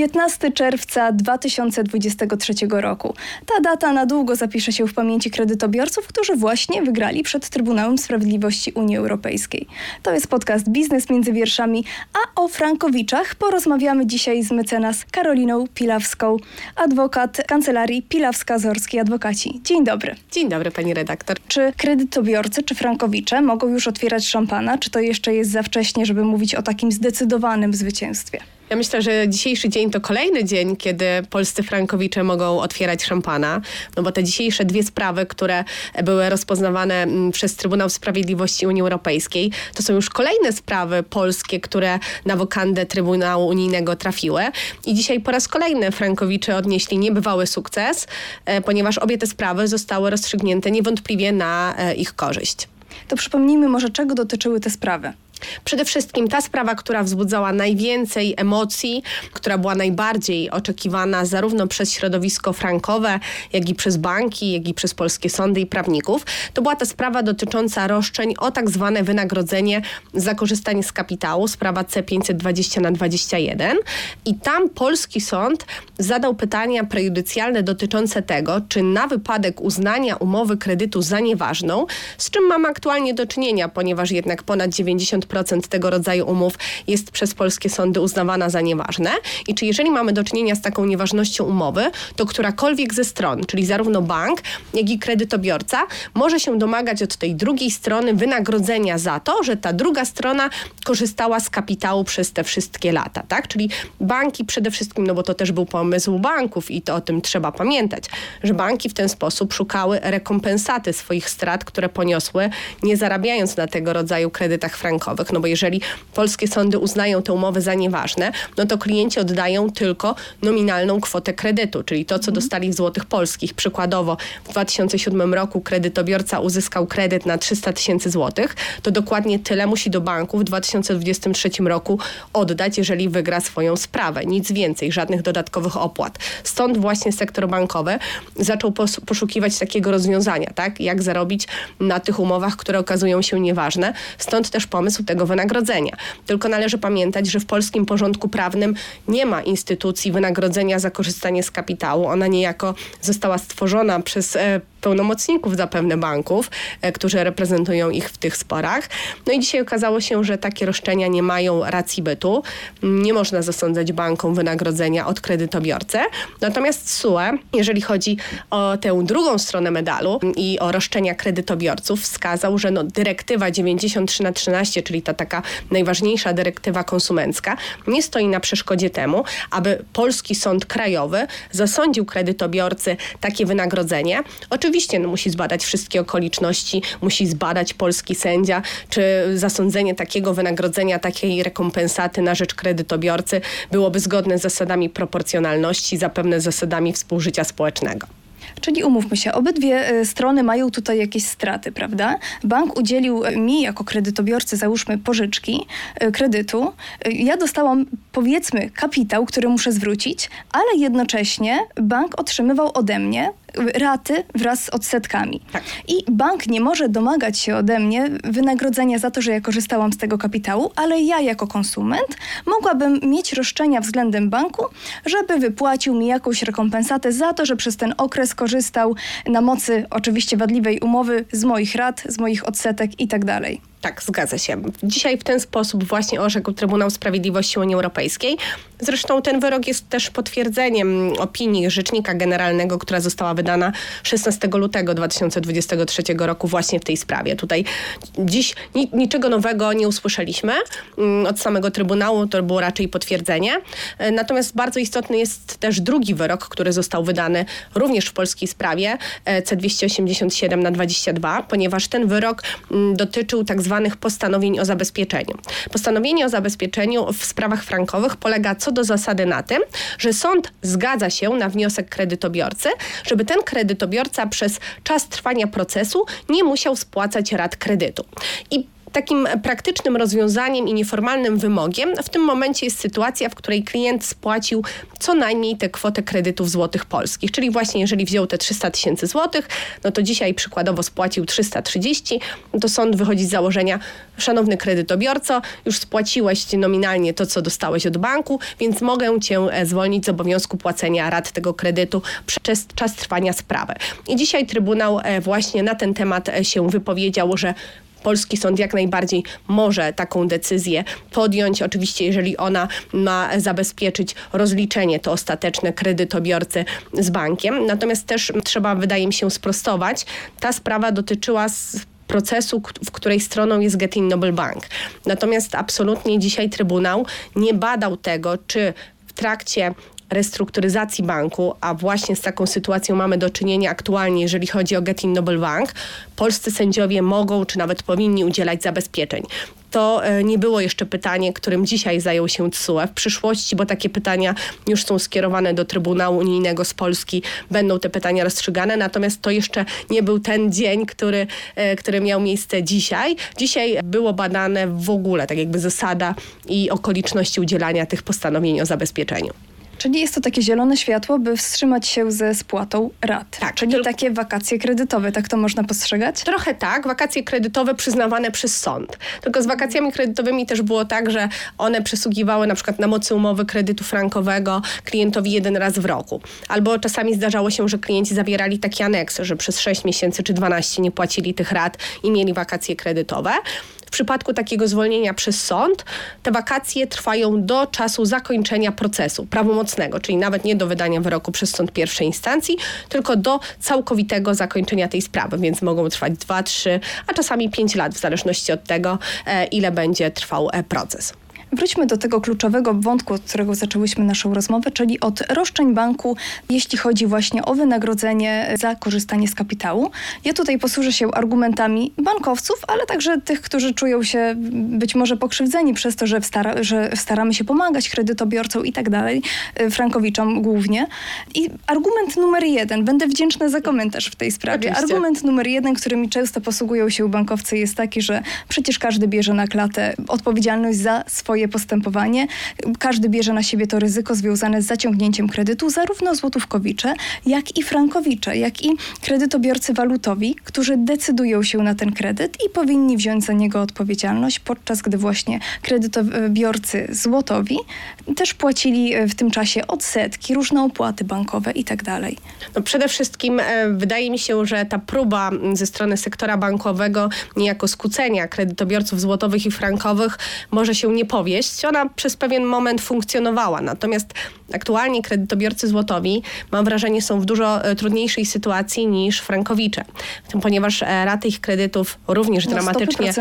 15 czerwca 2023 roku. Ta data na długo zapisze się w pamięci kredytobiorców, którzy właśnie wygrali przed Trybunałem Sprawiedliwości Unii Europejskiej. To jest podcast Biznes między wierszami, a o Frankowiczach porozmawiamy dzisiaj z mecenas Karoliną Pilawską, adwokat Kancelarii Pilawska-Zorskiej Adwokaci. Dzień dobry. Dzień dobry pani redaktor. Czy kredytobiorcy czy frankowicze mogą już otwierać szampana, czy to jeszcze jest za wcześnie, żeby mówić o takim zdecydowanym zwycięstwie? Ja myślę, że dzisiejszy dzień to kolejny dzień, kiedy polscy frankowicze mogą otwierać szampana, no bo te dzisiejsze dwie sprawy, które były rozpoznawane mm, przez Trybunał Sprawiedliwości Unii Europejskiej, to są już kolejne sprawy polskie, które na wokandę Trybunału Unijnego trafiły. I dzisiaj po raz kolejny frankowicze odnieśli niebywały sukces, e, ponieważ obie te sprawy zostały rozstrzygnięte niewątpliwie na e, ich korzyść. To przypomnijmy może, czego dotyczyły te sprawy. Przede wszystkim ta sprawa, która wzbudzała najwięcej emocji, która była najbardziej oczekiwana zarówno przez środowisko frankowe, jak i przez banki, jak i przez polskie sądy i prawników, to była ta sprawa dotycząca roszczeń o tak zwane wynagrodzenie za korzystanie z kapitału, sprawa C520 na 21. I tam polski sąd zadał pytania prejudycjalne dotyczące tego, czy na wypadek uznania umowy kredytu za nieważną, z czym mamy aktualnie do czynienia, ponieważ jednak ponad 90 procent tego rodzaju umów jest przez polskie sądy uznawana za nieważne i czy jeżeli mamy do czynienia z taką nieważnością umowy, to którakolwiek ze stron, czyli zarówno bank, jak i kredytobiorca, może się domagać od tej drugiej strony wynagrodzenia za to, że ta druga strona korzystała z kapitału przez te wszystkie lata, tak? Czyli banki przede wszystkim, no bo to też był pomysł banków i to o tym trzeba pamiętać, że banki w ten sposób szukały rekompensaty swoich strat, które poniosły, nie zarabiając na tego rodzaju kredytach frankowych no bo jeżeli polskie sądy uznają te umowy za nieważne, no to klienci oddają tylko nominalną kwotę kredytu, czyli to, co mhm. dostali w złotych polskich. Przykładowo w 2007 roku kredytobiorca uzyskał kredyt na 300 tysięcy złotych, to dokładnie tyle musi do banku w 2023 roku oddać, jeżeli wygra swoją sprawę. Nic więcej, żadnych dodatkowych opłat. Stąd właśnie sektor bankowy zaczął poszukiwać takiego rozwiązania, tak? Jak zarobić na tych umowach, które okazują się nieważne. Stąd też pomysł tego wynagrodzenia. Tylko należy pamiętać, że w polskim porządku prawnym nie ma instytucji wynagrodzenia za korzystanie z kapitału. Ona niejako została stworzona przez e, pełnomocników zapewne banków, e, którzy reprezentują ich w tych sporach. No i dzisiaj okazało się, że takie roszczenia nie mają racji bytu. Nie można zasądzać bankom wynagrodzenia od kredytobiorcy. Natomiast SUE, jeżeli chodzi o tę drugą stronę medalu i o roszczenia kredytobiorców, wskazał, że no, dyrektywa 93 na 13, czyli ta taka najważniejsza dyrektywa konsumencka, nie stoi na przeszkodzie temu, aby polski sąd krajowy zasądził kredytobiorcy takie wynagrodzenie. Oczywiście oczywiście no, musi zbadać wszystkie okoliczności, musi zbadać polski sędzia, czy zasądzenie takiego wynagrodzenia, takiej rekompensaty na rzecz kredytobiorcy byłoby zgodne z zasadami proporcjonalności, zapewne z zasadami współżycia społecznego. Czyli umówmy się, obydwie e, strony mają tutaj jakieś straty, prawda? Bank udzielił e, mi jako kredytobiorcy, załóżmy, pożyczki, e, kredytu. Ja dostałam, powiedzmy, kapitał, który muszę zwrócić, ale jednocześnie bank otrzymywał ode mnie raty wraz z odsetkami. Tak. I bank nie może domagać się ode mnie wynagrodzenia za to, że ja korzystałam z tego kapitału, ale ja jako konsument mogłabym mieć roszczenia względem banku, żeby wypłacił mi jakąś rekompensatę za to, że przez ten okres korzystał na mocy oczywiście wadliwej umowy z moich rat, z moich odsetek itd. Tak zgadza się. Dzisiaj w ten sposób właśnie orzekł Trybunał Sprawiedliwości Unii Europejskiej. Zresztą ten wyrok jest też potwierdzeniem opinii Rzecznika Generalnego, która została wydana 16 lutego 2023 roku właśnie w tej sprawie. Tutaj dziś ni niczego nowego nie usłyszeliśmy mm, od samego Trybunału, to było raczej potwierdzenie. Natomiast bardzo istotny jest też drugi wyrok, który został wydany również w polskiej sprawie e, C287 na 22, ponieważ ten wyrok mm, dotyczył tak zwanych postanowień o zabezpieczeniu. Postanowienie o zabezpieczeniu w sprawach frankowych polega co do zasady na tym, że sąd zgadza się na wniosek kredytobiorcy, żeby ten kredytobiorca przez czas trwania procesu nie musiał spłacać rat kredytu. I Takim praktycznym rozwiązaniem i nieformalnym wymogiem w tym momencie jest sytuacja, w której klient spłacił co najmniej tę kwotę kredytów złotych polskich. Czyli właśnie jeżeli wziął te 300 tysięcy złotych, no to dzisiaj przykładowo spłacił 330, no to sąd wychodzi z założenia, szanowny kredytobiorco, już spłaciłeś nominalnie to, co dostałeś od banku, więc mogę cię e, zwolnić z obowiązku płacenia rat tego kredytu przez czas trwania sprawy. I dzisiaj Trybunał e, właśnie na ten temat e, się wypowiedział, że polski sąd jak najbardziej może taką decyzję podjąć. Oczywiście, jeżeli ona ma zabezpieczyć rozliczenie to ostateczne kredytobiorcy z bankiem. Natomiast też trzeba, wydaje mi się, sprostować. Ta sprawa dotyczyła procesu, w której stroną jest Getin Noble Bank. Natomiast absolutnie dzisiaj Trybunał nie badał tego, czy w trakcie restrukturyzacji banku, a właśnie z taką sytuacją mamy do czynienia aktualnie, jeżeli chodzi o Getin Noble Bank, polscy sędziowie mogą czy nawet powinni udzielać zabezpieczeń to e, nie było jeszcze pytanie, którym dzisiaj zajął się TSUE. W przyszłości, bo takie pytania już są skierowane do Trybunału Unijnego z Polski, będą te pytania rozstrzygane, natomiast to jeszcze nie był ten dzień, który, e, który miał miejsce dzisiaj. Dzisiaj było badane w ogóle, tak jakby zasada i okoliczności udzielania tych postanowień o zabezpieczeniu. Czyli jest to takie zielone światło, by wstrzymać się ze spłatą rat. Tak. Czyli tylko... takie wakacje kredytowe, tak to można postrzegać? Trochę tak, wakacje kredytowe przyznawane przez sąd. Tylko z wakacjami kredytowymi też było tak, że one przysługiwały na przykład na mocy umowy kredytu frankowego klientowi jeden raz w roku. Albo czasami zdarzało się, że klienci zawierali takie aneksy, że przez 6 miesięcy czy 12 nie płacili tych rat i mieli wakacje kredytowe. W przypadku takiego zwolnienia przez sąd te wakacje trwają do czasu zakończenia procesu prawomocnego, czyli nawet nie do wydania wyroku przez sąd pierwszej instancji, tylko do całkowitego zakończenia tej sprawy, więc mogą trwać 2, 3, a czasami 5 lat w zależności od tego, e, ile będzie trwał e, proces. Wróćmy do tego kluczowego wątku, od którego zaczęłyśmy naszą rozmowę, czyli od roszczeń banku, jeśli chodzi właśnie o wynagrodzenie za korzystanie z kapitału. Ja tutaj posłużę się argumentami bankowców, ale także tych, którzy czują się być może pokrzywdzeni przez to, że, wstara, że staramy się pomagać kredytobiorcom i tak dalej, y, frankowiczom głównie. I argument numer jeden, będę wdzięczna za komentarz w tej sprawie. Oczywiście. Argument numer jeden, którymi często posługują się bankowcy jest taki, że przecież każdy bierze na klatę odpowiedzialność za swoje swoje postępowanie. Każdy bierze na siebie to ryzyko związane z zaciągnięciem kredytu, zarówno złotówkowicze, jak i frankowicze, jak i kredytobiorcy walutowi, którzy decydują się na ten kredyt i powinni wziąć za niego odpowiedzialność, podczas gdy właśnie kredytobiorcy złotowi też płacili w tym czasie odsetki, różne opłaty bankowe itd. Tak no przede wszystkim e, wydaje mi się, że ta próba ze strony sektora bankowego niejako skłócenia kredytobiorców złotowych i frankowych może się nie powieść opowieść, ona przez pewien moment funkcjonowała. Natomiast aktualnie kredytobiorcy złotowi, mam wrażenie, są w dużo e, trudniejszej sytuacji niż frankowicze. Ponieważ e, raty ich kredytów również no, dramatycznie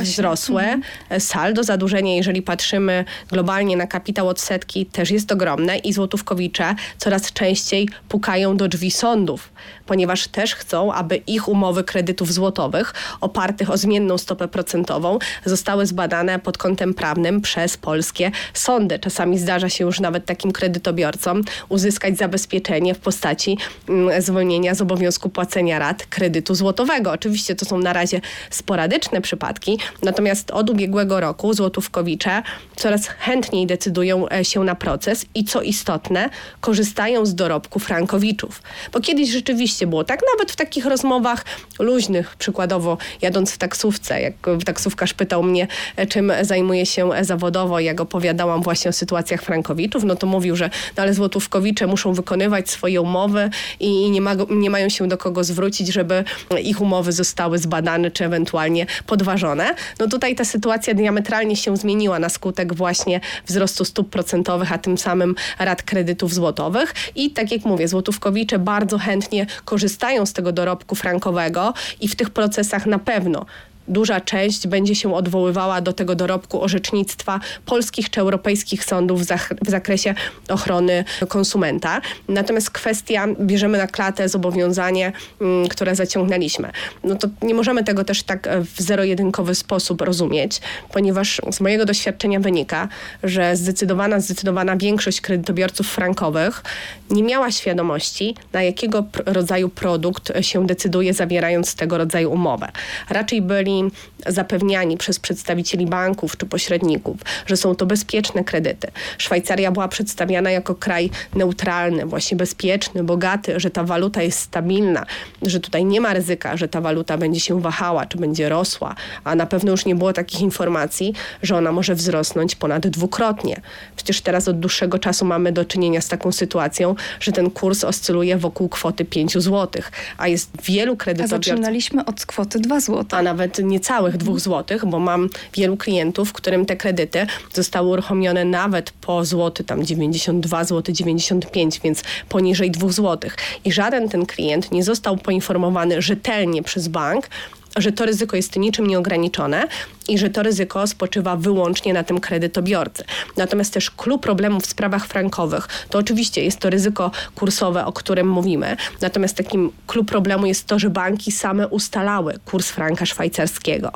wzrosły. Mhm. E, saldo zadłużenia, jeżeli patrzymy globalnie na kapitał odsetki, też jest ogromne i złotówkowicze coraz częściej pukają do drzwi sądów, ponieważ też chcą, aby ich umowy kredytów złotowych opartych o zmienną stopę procentową zostały zbadane pod kątem prawnym przez polskie sądy. Czasami zdarza się już nawet takim kredytobiorcom uzyskać zabezpieczenie w postaci mm, zwolnienia z obowiązku płacenia rat kredytu złotowego. Oczywiście to są na razie sporadyczne przypadki, natomiast od ubiegłego roku złotówkowicze coraz chętniej decydują e, się na proces i co istotne, korzystają z dorobku frankowiczów. Bo kiedyś rzeczywiście było tak, nawet w takich rozmowach luźnych, przykładowo jadąc w taksówce, jak taksówkarz pytał mnie, e, czym zajmuje się e, zawodowo, jak opowiadałam właśnie o sytuacjach frankowiczów, no to mówił, że no ale złotówkowicze muszą wykonywać swoje umowy i nie, ma, nie mają się do kogo zwrócić, żeby ich umowy zostały zbadane czy ewentualnie podważone. No tutaj ta sytuacja diametralnie się zmieniła na skutek właśnie wzrostu stóp procentowych, a tym samym rat kredytów złotowych i tak jak mówię, złotówkowicze bardzo chętnie korzystają z tego dorobku frankowego i w tych procesach na pewno duża część będzie się odwoływała do tego dorobku orzecznictwa polskich czy europejskich sądów w zakresie ochrony konsumenta. Natomiast kwestia, bierzemy na klatę zobowiązanie, mm, które zaciągnęliśmy. No to nie możemy tego też tak w zero-jedynkowy sposób rozumieć, ponieważ z mojego doświadczenia wynika, że zdecydowana, zdecydowana większość kredytobiorców frankowych nie miała świadomości, na jakiego rodzaju produkt się decyduje, zawierając tego rodzaju umowę. Raczej byli byli zapewniani przez przedstawicieli banków czy pośredników, że są to bezpieczne kredyty. Szwajcaria była przedstawiana jako kraj neutralny, właśnie bezpieczny, bogaty, że ta waluta jest stabilna, że tutaj nie ma ryzyka, że ta waluta będzie się wahała, czy będzie rosła, a na pewno już nie było takich informacji, że ona może wzrosnąć ponad dwukrotnie. Przecież teraz od dłuższego czasu mamy do czynienia z taką sytuacją, że ten kurs oscyluje wokół kwoty 5 zł, a jest wielu A kredytobiorców. zaczynaliśmy od kwoty 2 zł. A nawet niecałych 2 zł, bo mam wielu klientów, którym te kredyty zostały uruchomione nawet po złoty, tam 92 zł, 95, więc poniżej 2 zł. I żaden ten klient nie został poinformowany rzetelnie przez bank, że to ryzyko jest niczym nieograniczone i że to ryzyko spoczywa wyłącznie na tym kredytobiorcy. Natomiast też klucz problemów w sprawach frankowych to oczywiście jest to ryzyko kursowe, o którym mówimy. Natomiast takim klucz problemu jest to, że banki same ustalały kurs franka szwajcarskiego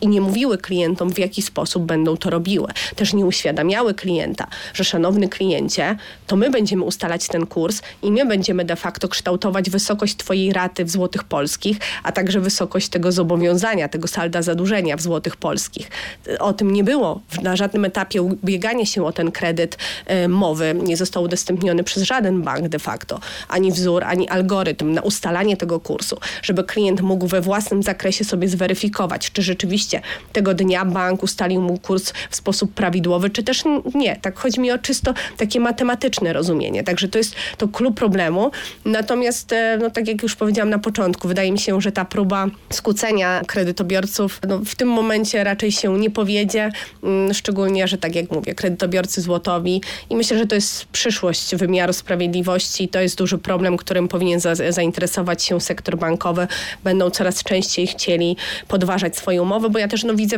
i nie mówiły klientom, w jaki sposób będą to robiły. Też nie uświadamiały klienta, że szanowny kliencie, to my będziemy ustalać ten kurs i my będziemy de facto kształtować wysokość twojej raty w złotych polskich, a także wysokość tego zobowiązania, tego salda zadłużenia w złotych polskich. O tym nie było na żadnym etapie ubiegania się o ten kredyt e, mowy. Nie został udostępniony przez żaden bank de facto. Ani wzór, ani algorytm na ustalanie tego kursu, żeby klient mógł we własnym zakresie sobie zweryfikować, czy rzeczywiście tego dnia bank ustalił mu kurs w sposób prawidłowy, czy też nie. Tak chodzi mi o czysto takie matematyczne rozumienie. Także to jest to klucz problemu. Natomiast, e, no, tak jak już powiedziałam na początku, wydaje mi się, że ta próba skłócenia kredytobiorców no, w tym momencie raczej się nie powiedzie, mm, szczególnie, że tak jak mówię, kredytobiorcy złotowi i myślę, że to jest przyszłość wymiaru sprawiedliwości. To jest duży problem, którym powinien za zainteresować się sektor bankowy. Będą coraz częściej chcieli podważać swoje umowy, bo ja też no, widzę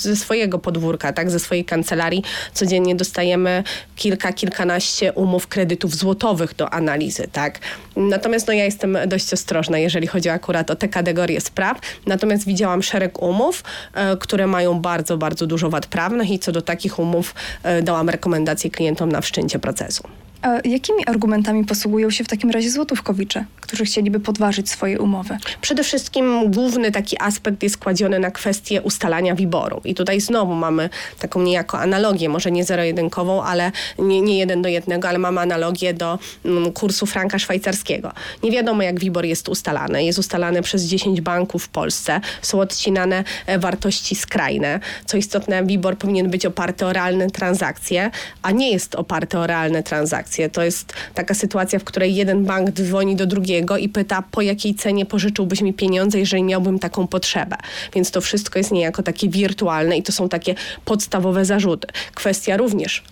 ze swojego podwórka, tak, ze swojej kancelarii codziennie dostajemy kilka, kilkanaście umów kredytów złotowych do analizy, tak. Natomiast no, ja jestem dość ostrożna, jeżeli chodzi akurat o te kategorie spraw. Natomiast widziałam szereg umów, e, które mają bardzo, bardzo dużo wad prawnych i co do takich umów e, dałam rekomendacje klientom na wszczęcie procesu. A jakimi argumentami posługują się w takim razie złotówkowicze, którzy chcieliby podważyć swoje umowy? Przede wszystkim główny taki aspekt jest kładziony na kwestię ustalania wiboru. I tutaj znowu mamy taką niejako analogię, może nie zero-jedynkową, ale nie, nie jeden do jednego, ale mamy analogię do mm, kursu franka szwajcarskiego. Nie wiadomo, jak wibor jest ustalany. Jest ustalany przez 10 banków w Polsce. Są odcinane e, wartości skrajne. Co istotne, wibor powinien być oparty o realne transakcje, a nie jest oparty o realne transakcje. To jest taka sytuacja, w której jeden bank dzwoni do drugiego i pyta, po jakiej cenie pożyczyłbyś mi pieniądze, jeżeli miałbym taką potrzebę. Więc to wszystko jest niejako takie wirtualne i to są takie podstawowe zarzuty. Kwestia również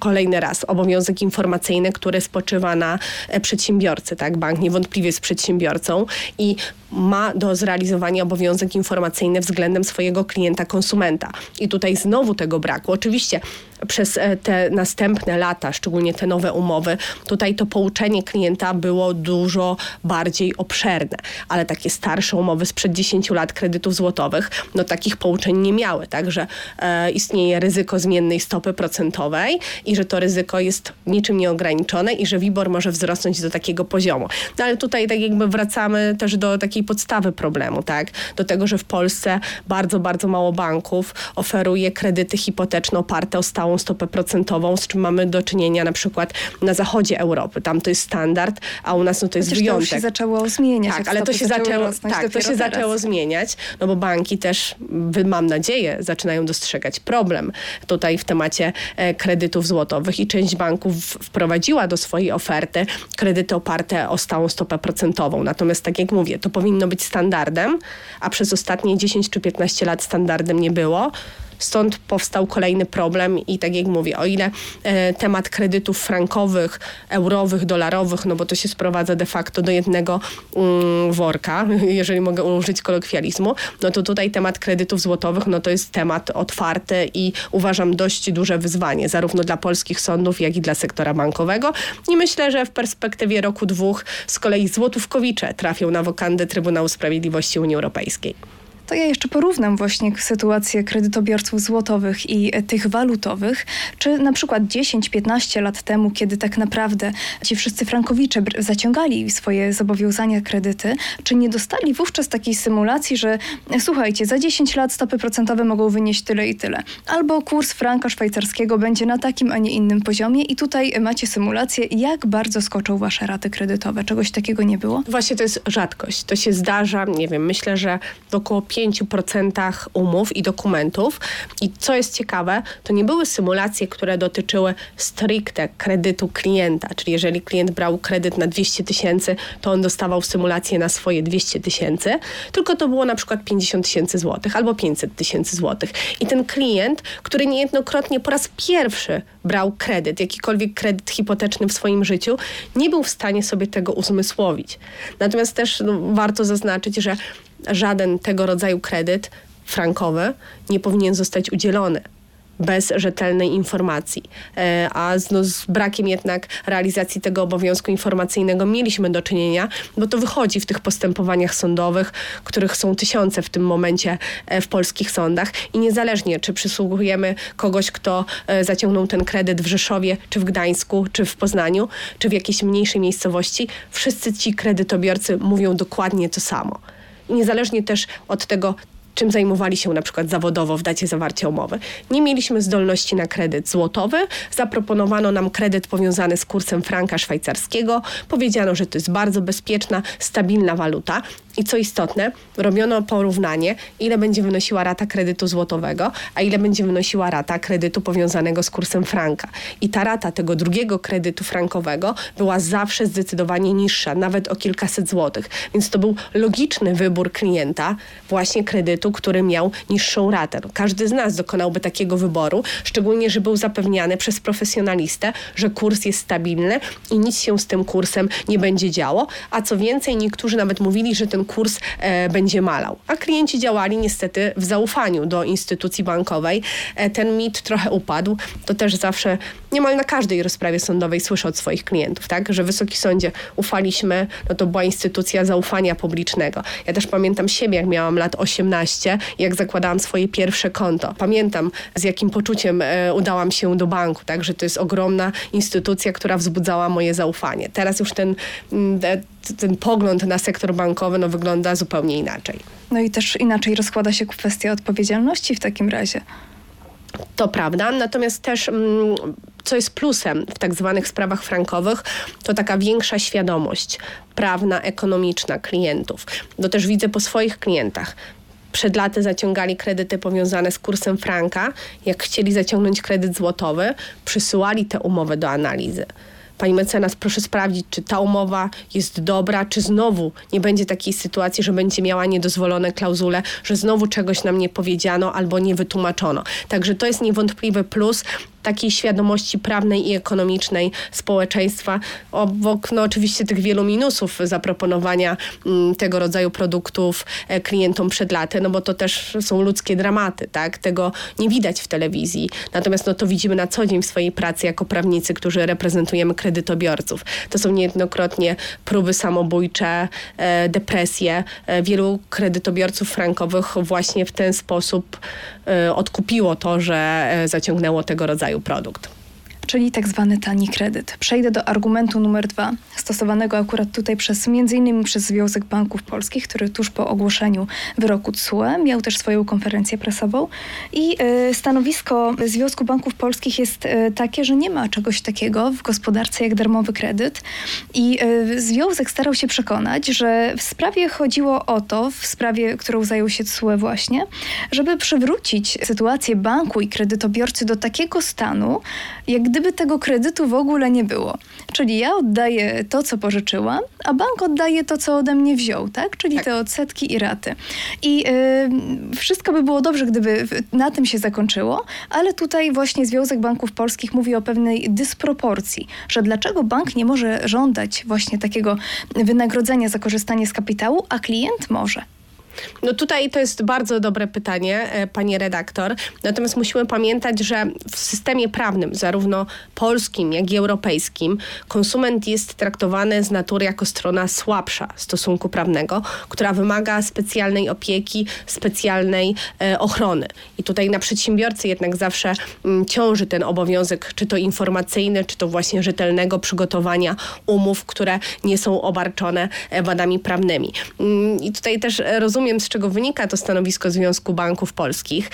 kolejny raz obowiązek informacyjny, który spoczywa na e, przedsiębiorcy. Tak? Bank niewątpliwie jest przedsiębiorcą i ma do zrealizowania obowiązek informacyjny względem swojego klienta, konsumenta. I tutaj znowu tego braku. Oczywiście przez e, te następne lata, szczególnie te nowe umowy, tutaj to pouczenie klienta było dużo bardziej obszerne, ale takie starsze umowy sprzed 10 lat kredytów złotowych, no takich pouczeń nie miały, także e, istnieje ryzyko zmiennej stopy procentowej i że to ryzyko jest niczym nieograniczone i że WIBOR może wzrosnąć do takiego poziomu. No ale tutaj tak jakby wracamy też do takiej podstawy problemu, tak? Do tego, że w Polsce bardzo, bardzo mało banków oferuje kredyty hipoteczne oparte o stałą stopę procentową, z czym mamy do czynienia na przykład na zachodzie Europy. Tam to jest standard, a u nas no to jest Chociaż wyjątek. to się zaczęło zmieniać. Tak, ale to się, zaczęło, rosnąć tak, to się teraz. zaczęło zmieniać, no bo banki też, mam nadzieję, zaczynają dostrzegać problem tutaj w temacie e, kredytów złotowych i część banków wprowadziła do swojej oferty kredyty oparte o stałą stopę procentową. Natomiast tak jak mówię, to powinno być standardem, a przez ostatnie 10 czy 15 lat standardem nie było. Stąd powstał kolejny problem i tak jak mówię, o ile e, temat kredytów frankowych, eurowych, dolarowych, no bo to się sprowadza de facto do jednego mm, worka, jeżeli mogę użyć kolokwializmu, no to tutaj temat kredytów złotowych, no to jest temat otwarty i uważam dość duże wyzwanie, zarówno dla polskich sądów, jak i dla sektora bankowego. I myślę, że w perspektywie roku, dwóch z kolei złotówkowicze trafią na wokandę Trybunału Sprawiedliwości Unii Europejskiej. To ja jeszcze porównam właśnie sytuację kredytobiorców złotowych i e, tych walutowych. Czy na przykład 10-15 lat temu, kiedy tak naprawdę ci wszyscy frankowicze zaciągali swoje zobowiązania, kredyty, czy nie dostali wówczas takiej symulacji, że e, słuchajcie, za 10 lat stopy procentowe mogą wynieść tyle i tyle. Albo kurs franka szwajcarskiego będzie na takim, a nie innym poziomie i tutaj macie symulację, jak bardzo skoczą wasze raty kredytowe. Czegoś takiego nie było? Właśnie to jest rzadkość. To się zdarza, nie wiem, myślę, że około 5% umów i dokumentów. I co jest ciekawe, to nie były symulacje, które dotyczyły stricte kredytu klienta, czyli jeżeli klient brał kredyt na 200 tysięcy, to on dostawał symulację na swoje 200 tysięcy, tylko to było na przykład 50 tysięcy złotych albo 500 tysięcy złotych. I ten klient, który niejednokrotnie po raz pierwszy brał kredyt, jakikolwiek kredyt hipoteczny w swoim życiu, nie był w stanie sobie tego uzmysłowić. Natomiast też no, warto zaznaczyć, że żaden tego rodzaju kredyt frankowy nie powinien zostać udzielony bez rzetelnej informacji. E, a z, no, z brakiem jednak realizacji tego obowiązku informacyjnego mieliśmy do czynienia, bo to wychodzi w tych postępowaniach sądowych, których są tysiące w tym momencie e, w polskich sądach i niezależnie czy przysługujemy kogoś, kto e, zaciągnął ten kredyt w Rzeszowie, czy w Gdańsku, czy w Poznaniu, czy w jakiejś mniejszej miejscowości, wszyscy ci kredytobiorcy mówią dokładnie to samo. Niezależnie też od tego, czym zajmowali się na przykład zawodowo w dacie zawarcia umowy. Nie mieliśmy zdolności na kredyt złotowy, zaproponowano nam kredyt powiązany z kursem franka szwajcarskiego, powiedziano, że to jest bardzo bezpieczna, stabilna waluta i co istotne, robiono porównanie, ile będzie wynosiła rata kredytu złotowego, a ile będzie wynosiła rata kredytu powiązanego z kursem franka. I ta rata tego drugiego kredytu frankowego była zawsze zdecydowanie niższa, nawet o kilkaset złotych. Więc to był logiczny wybór klienta właśnie kredytu, który miał niższą ratę. No, każdy z nas dokonałby takiego wyboru, szczególnie, że był zapewniany przez profesjonalistę, że kurs jest stabilny i nic się z tym kursem nie będzie działo. A co więcej, niektórzy nawet mówili, że ten kurs e, będzie malał. A klienci działali niestety w zaufaniu do instytucji bankowej. E, ten mit trochę upadł. To też zawsze niemal na każdej rozprawie sądowej słyszę od swoich klientów, tak? że Wysoki Sądzie ufaliśmy, no to była instytucja zaufania publicznego. Ja też pamiętam siebie, jak miałam lat 18, jak zakładałam swoje pierwsze konto. Pamiętam, z jakim poczuciem e, udałam się do banku, tak? że to jest ogromna instytucja, która wzbudzała moje zaufanie. Teraz już ten, mm, ten pogląd na sektor bankowy no, wygląda zupełnie inaczej. No i też inaczej rozkłada się kwestia odpowiedzialności w takim razie. To prawda, natomiast też mm, co jest plusem w tak zwanych sprawach frankowych, to taka większa świadomość prawna, ekonomiczna klientów. To też widzę po swoich klientach przed laty zaciągali kredyty powiązane z kursem franka. Jak chcieli zaciągnąć kredyt złotowy, przysyłali te umowy do analizy. Pani mecenas, proszę sprawdzić, czy ta umowa jest dobra, czy znowu nie będzie takiej sytuacji, że będzie miała niedozwolone klauzule, że znowu czegoś nam nie powiedziano albo nie wytłumaczono. Także to jest niewątpliwy plus takiej świadomości prawnej i ekonomicznej społeczeństwa, obok no, oczywiście tych wielu minusów zaproponowania mm, tego rodzaju produktów e, klientom przed laty, no bo to też są ludzkie dramaty, tak? Tego nie widać w telewizji. Natomiast no, to widzimy na co dzień w swojej pracy jako prawnicy, którzy reprezentujemy kredytobiorców. To są niejednokrotnie próby samobójcze, e, depresje. E, wielu kredytobiorców frankowych właśnie w ten sposób odkupiło to, że zaciągnęło tego rodzaju prodaju produkt. Czyli tak zwany tani kredyt. Przejdę do argumentu numer dwa, stosowanego akurat tutaj przez m.in. przez Związek Banków Polskich, który tuż po ogłoszeniu wyroku TSUE miał też swoją konferencję prasową i y, stanowisko Związku Banków Polskich jest y, takie, że nie ma czegoś takiego w gospodarce jak darmowy kredyt i y, Związek starał się przekonać, że w sprawie chodziło o to, w sprawie, którą zajął się TSUE właśnie, żeby przywrócić sytuację banku i kredytobiorcy do takiego stanu, jak gdyby gdyby tego kredytu w ogóle nie było. Czyli ja oddaję to, co pożyczyłam, a bank oddaje to, co ode mnie wziął, tak? Czyli tak. te odsetki i raty. I y, wszystko by było dobrze, gdyby na tym się zakończyło, ale tutaj właśnie Związek Banków Polskich mówi o pewnej dysproporcji, że dlaczego bank nie może żądać właśnie takiego wynagrodzenia za korzystanie z kapitału, a klient może. No tutaj to jest bardzo dobre pytanie, e, pani redaktor. Natomiast musimy pamiętać, że w systemie prawnym, zarówno polskim, jak i europejskim, konsument jest traktowany z natury jako strona słabsza stosunku prawnego, która wymaga specjalnej opieki, specjalnej e, ochrony. I tutaj na przedsiębiorcy jednak zawsze m, ciąży ten obowiązek, czy to informacyjny, czy to właśnie rzetelnego przygotowania umów, które nie są obarczone e, wadami prawnymi. Mm, I tutaj też rozumiem, z czego wynika to stanowisko Związku Banków Polskich.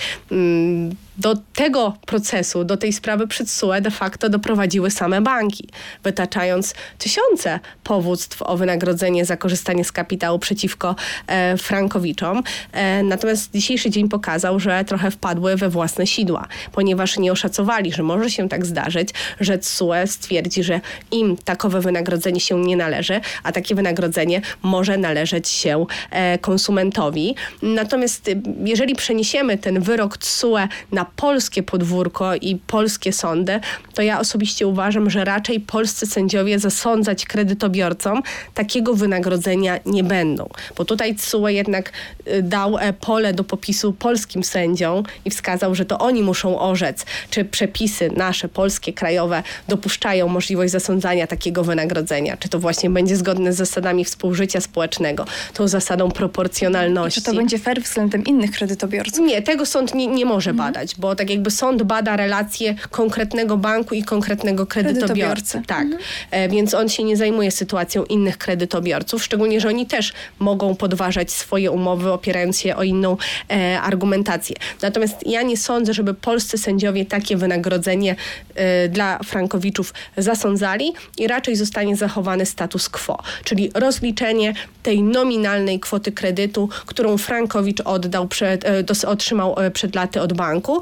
Do tego procesu, do tej sprawy przed SUE de facto doprowadziły same banki, wytaczając tysiące powództw o wynagrodzenie za korzystanie z kapitału przeciwko e, frankowiczom. E, natomiast dzisiejszy dzień pokazał, że trochę wpadły we własne sidła, ponieważ nie oszacowali, że może się tak zdarzyć, że SUE stwierdzi, że im takowe wynagrodzenie się nie należy, a takie wynagrodzenie może należeć się e, konsumentowi. Natomiast y, jeżeli przeniesiemy ten wyrok TSUE na polskie podwórko i polskie sądy, to ja osobiście uważam, że raczej polscy sędziowie zasądzać kredytobiorcom takiego wynagrodzenia nie będą. Bo tutaj TSUE jednak y, dał e, pole do popisu polskim sędziom i wskazał, że to oni muszą orzec, czy przepisy nasze, polskie, krajowe dopuszczają możliwość zasądzania takiego wynagrodzenia, czy to właśnie będzie zgodne z zasadami współżycia społecznego, tą zasadą proporcjonalności. I czy to będzie fair względem innych kredytobiorców? Nie, tego sąd nie, nie może mhm. badać, bo tak jakby sąd bada relacje konkretnego banku i konkretnego kredytobiorcy. Tak, mhm. e, więc on się nie zajmuje sytuacją innych kredytobiorców, szczególnie, że oni też mogą podważać swoje umowy, opierając się o inną e, argumentację. Natomiast ja nie sądzę, żeby polscy sędziowie takie wynagrodzenie e, dla frankowiczów zasądzali i raczej zostanie zachowany status quo, czyli rozliczenie tej nominalnej kwoty kredytu, którą Frankowicz oddał przed, e, otrzymał e, przed laty od banku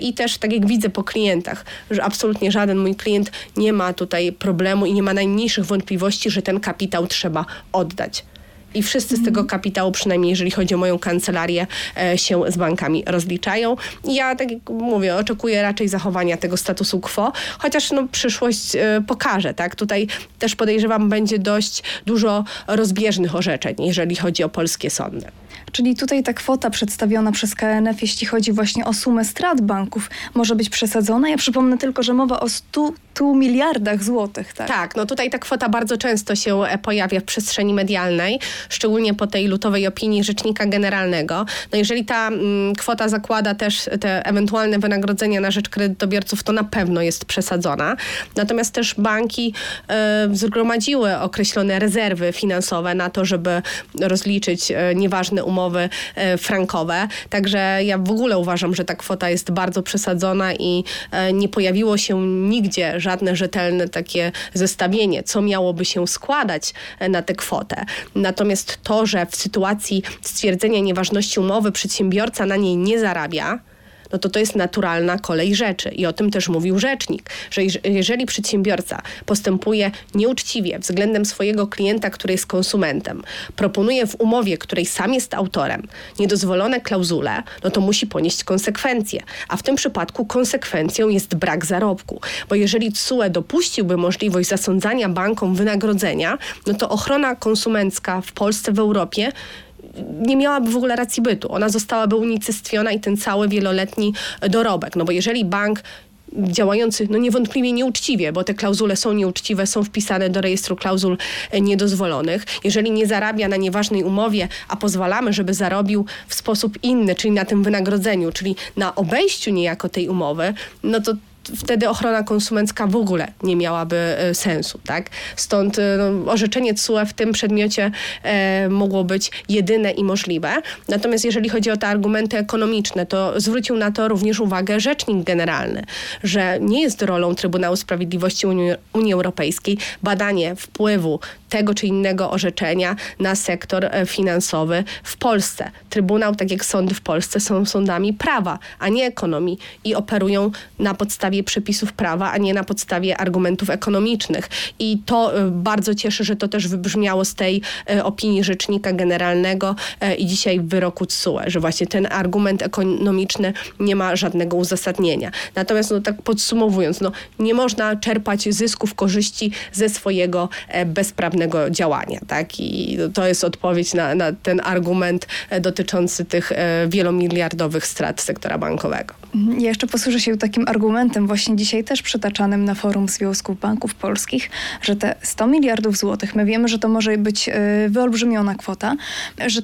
i też tak jak widzę po klientach, że absolutnie żaden mój klient nie ma tutaj problemu i nie ma najmniejszych wątpliwości, że ten kapitał trzeba oddać i wszyscy z tego mhm. kapitału, przynajmniej jeżeli chodzi o moją kancelarię, się z bankami rozliczają. Ja, tak jak mówię, oczekuję raczej zachowania tego statusu quo, chociaż no, przyszłość pokaże. Tak? Tutaj też podejrzewam, będzie dość dużo rozbieżnych orzeczeń, jeżeli chodzi o polskie sądy. Czyli tutaj ta kwota przedstawiona przez KNF, jeśli chodzi właśnie o sumę strat banków, może być przesadzona. Ja przypomnę tylko, że mowa o 100 100 miliardach złotych. Tak? tak, no tutaj ta kwota bardzo często się e, pojawia w przestrzeni medialnej, szczególnie po tej lutowej opinii Rzecznika Generalnego. No jeżeli ta mm, kwota zakłada też te ewentualne wynagrodzenia na rzecz kredytobiorców, to na pewno jest przesadzona. Natomiast też banki e, zgromadziły określone rezerwy finansowe na to, żeby rozliczyć e, nieważne umowy e, frankowe. Także ja w ogóle uważam, że ta kwota jest bardzo przesadzona i e, nie pojawiło się nigdzie żadne rzetelne takie zestawienie, co miałoby się składać e, na tę kwotę. Natomiast to, że w sytuacji stwierdzenia nieważności umowy przedsiębiorca na niej nie zarabia, no to to jest naturalna kolej rzeczy. I o tym też mówił rzecznik, że jeżeli przedsiębiorca postępuje nieuczciwie względem swojego klienta, który jest konsumentem, proponuje w umowie, której sam jest autorem, niedozwolone klauzule, no to musi ponieść konsekwencje. A w tym przypadku konsekwencją jest brak zarobku. Bo jeżeli TSUE dopuściłby możliwość zasądzania bankom wynagrodzenia, no to ochrona konsumencka w Polsce, w Europie nie miałaby w ogóle racji bytu. Ona zostałaby unicestwiona i ten cały wieloletni dorobek. No bo jeżeli bank działający no niewątpliwie nieuczciwie, bo te klauzule są nieuczciwe, są wpisane do rejestru klauzul e, niedozwolonych. Jeżeli nie zarabia na nieważnej umowie, a pozwalamy, żeby zarobił w sposób inny, czyli na tym wynagrodzeniu, czyli na obejściu niejako tej umowy, no to wtedy ochrona konsumencka w ogóle nie miałaby e, sensu. Tak? Stąd e, no, orzeczenie TSUE w tym przedmiocie e, mogło być jedyne i możliwe. Natomiast jeżeli chodzi o te argumenty ekonomiczne, to zwrócił na to również uwagę Rzecznik Generalny, że nie jest rolą Trybunału Sprawiedliwości Unii, Unii Europejskiej badanie wpływu tego czy innego orzeczenia na sektor e, finansowy w Polsce. Trybunał, tak jak sądy w Polsce, są sądami prawa, a nie ekonomii i operują na podstawie podstawie przepisów prawa, a nie na podstawie argumentów ekonomicznych. I to e, bardzo cieszy, że to też wybrzmiało z tej e, opinii Rzecznika Generalnego e, i dzisiaj w wyroku TSUE, że właśnie ten argument ekonomiczny nie ma żadnego uzasadnienia. Natomiast no, tak podsumowując, no, nie można czerpać zysków, korzyści ze swojego bezprawnego działania. Tak? I to jest odpowiedź na, na ten argument dotyczący tych wielomiliardowych strat sektora bankowego. Ja jeszcze posłużę się takim argumentem, właśnie dzisiaj też przytaczanym na forum Związków Banków Polskich, że te 100 miliardów złotych, my wiemy, że to może być e, wyolbrzymiona kwota, że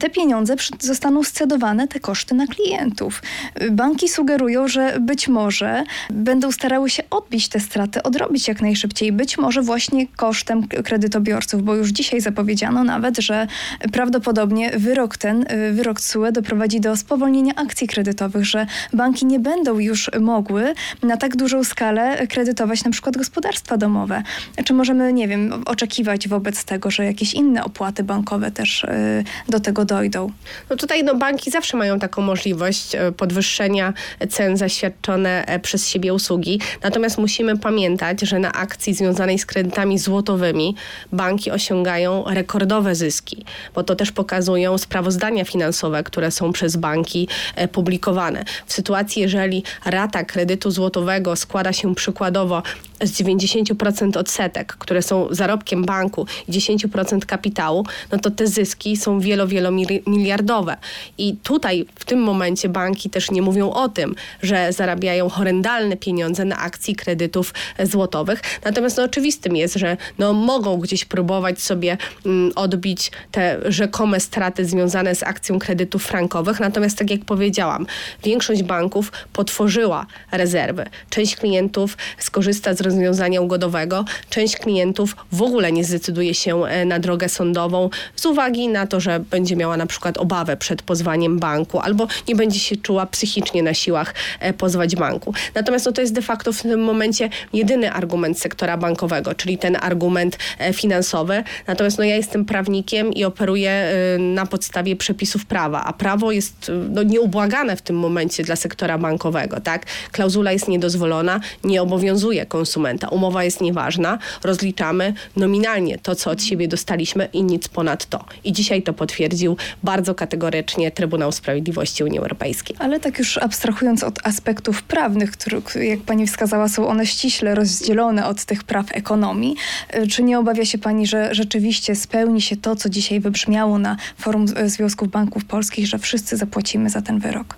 te pieniądze zostaną scedowane, te koszty na klientów. Banki sugerują, że być może będą starały się odbić te straty, odrobić jak najszybciej, być może właśnie kosztem kredytobiorców, bo już dzisiaj zapowiedziano nawet, że prawdopodobnie wyrok ten, wyrok CUE doprowadzi do spowolnienia akcji kredytowych, że banki nie będą już mogły na tak dużą skalę kredytować na przykład gospodarstwa domowe. Czy możemy, nie wiem, oczekiwać wobec tego, że jakieś inne opłaty bankowe też y, do tego tego dojdą? No tutaj no, banki zawsze mają taką możliwość e, podwyższenia cen za świadczone e, przez siebie usługi. Natomiast musimy pamiętać, że na akcji związanej z kredytami złotowymi banki osiągają rekordowe zyski, bo to też pokazują sprawozdania finansowe, które są przez banki e, publikowane. W sytuacji, jeżeli rata kredytu złotowego składa się przykładowo z 90% odsetek, które są zarobkiem banku i 10% kapitału, no to te zyski są wielo, wielomiliardowe. I tutaj w tym momencie banki też nie mówią o tym, że zarabiają horrendalne pieniądze na akcji kredytów złotowych. Natomiast no, oczywistym jest, że no, mogą gdzieś próbować sobie mm, odbić te rzekome straty związane z akcją kredytów frankowych. Natomiast tak jak powiedziałam, większość banków potworzyła rezerwy. Część klientów skorzysta z rozwiązania ugodowego. Część klientów w ogóle nie zdecyduje się e, na drogę sądową z uwagi na to, że będzie miała na przykład obawę przed pozwaniem banku albo nie będzie się czuła psychicznie na siłach e, pozwać banku. Natomiast no, to jest de facto w tym momencie jedyny argument sektora bankowego, czyli ten argument e, finansowy. Natomiast no, ja jestem prawnikiem i operuję na podstawie przepisów prawa, a prawo jest no, nieubłagane w tym momencie dla sektora bankowego. Tak? Klauzula jest niedozwolona, nie obowiązuje konsumenta konsumenta. Umowa jest nieważna, rozliczamy nominalnie to, co od siebie dostaliśmy i nic ponad to. I dzisiaj to potwierdził bardzo kategorycznie Trybunał Sprawiedliwości Unii Europejskiej. Ale tak już abstrahując od aspektów prawnych, które, jak pani wskazała, są one ściśle rozdzielone od tych praw ekonomii, y, czy nie obawia się pani, że rzeczywiście spełni się to, co dzisiaj wybrzmiało na forum Związków Banków Polskich, że wszyscy zapłacimy za ten wyrok?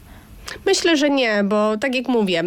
Myślę, że nie, bo tak jak mówię,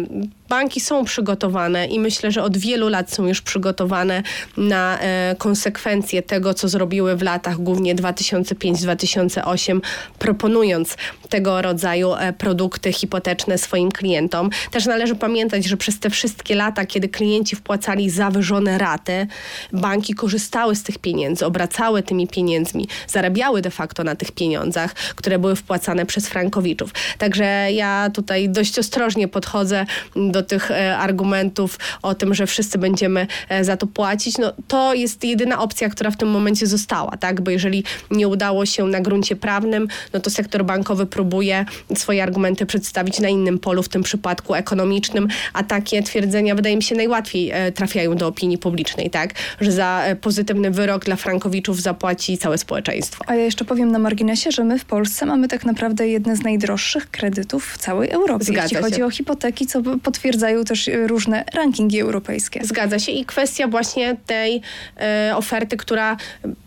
banki są przygotowane i myślę, że od wielu lat są już przygotowane na e, konsekwencje tego, co zrobiły w latach głównie 2005-2008, proponując tego rodzaju e, produkty hipoteczne swoim klientom. Też należy pamiętać, że przez te wszystkie lata, kiedy klienci wpłacali zawyżone raty, banki korzystały z tych pieniędzy, obracały tymi pieniędzmi, zarabiały de facto na tych pieniądzach, które były wpłacane przez frankowiczów. Także ja tutaj dość ostrożnie podchodzę do do tych e, argumentów o tym, że wszyscy będziemy e, za to płacić, no to jest jedyna opcja, która w tym momencie została, tak? Bo jeżeli nie udało się na gruncie prawnym, no to sektor bankowy próbuje swoje argumenty przedstawić na innym polu, w tym przypadku ekonomicznym, a takie twierdzenia wydaje mi się najłatwiej e, trafiają do opinii publicznej, tak? Że za pozytywny wyrok dla frankowiczów zapłaci całe społeczeństwo. A ja jeszcze powiem na marginesie, że my w Polsce mamy tak naprawdę jedne z najdroższych kredytów w całej Europie, Zgadza jeśli się. chodzi o hipoteki, co potwierdza potwierdzają też e, różne rankingi europejskie. Zgadza się i kwestia właśnie tej e, oferty, która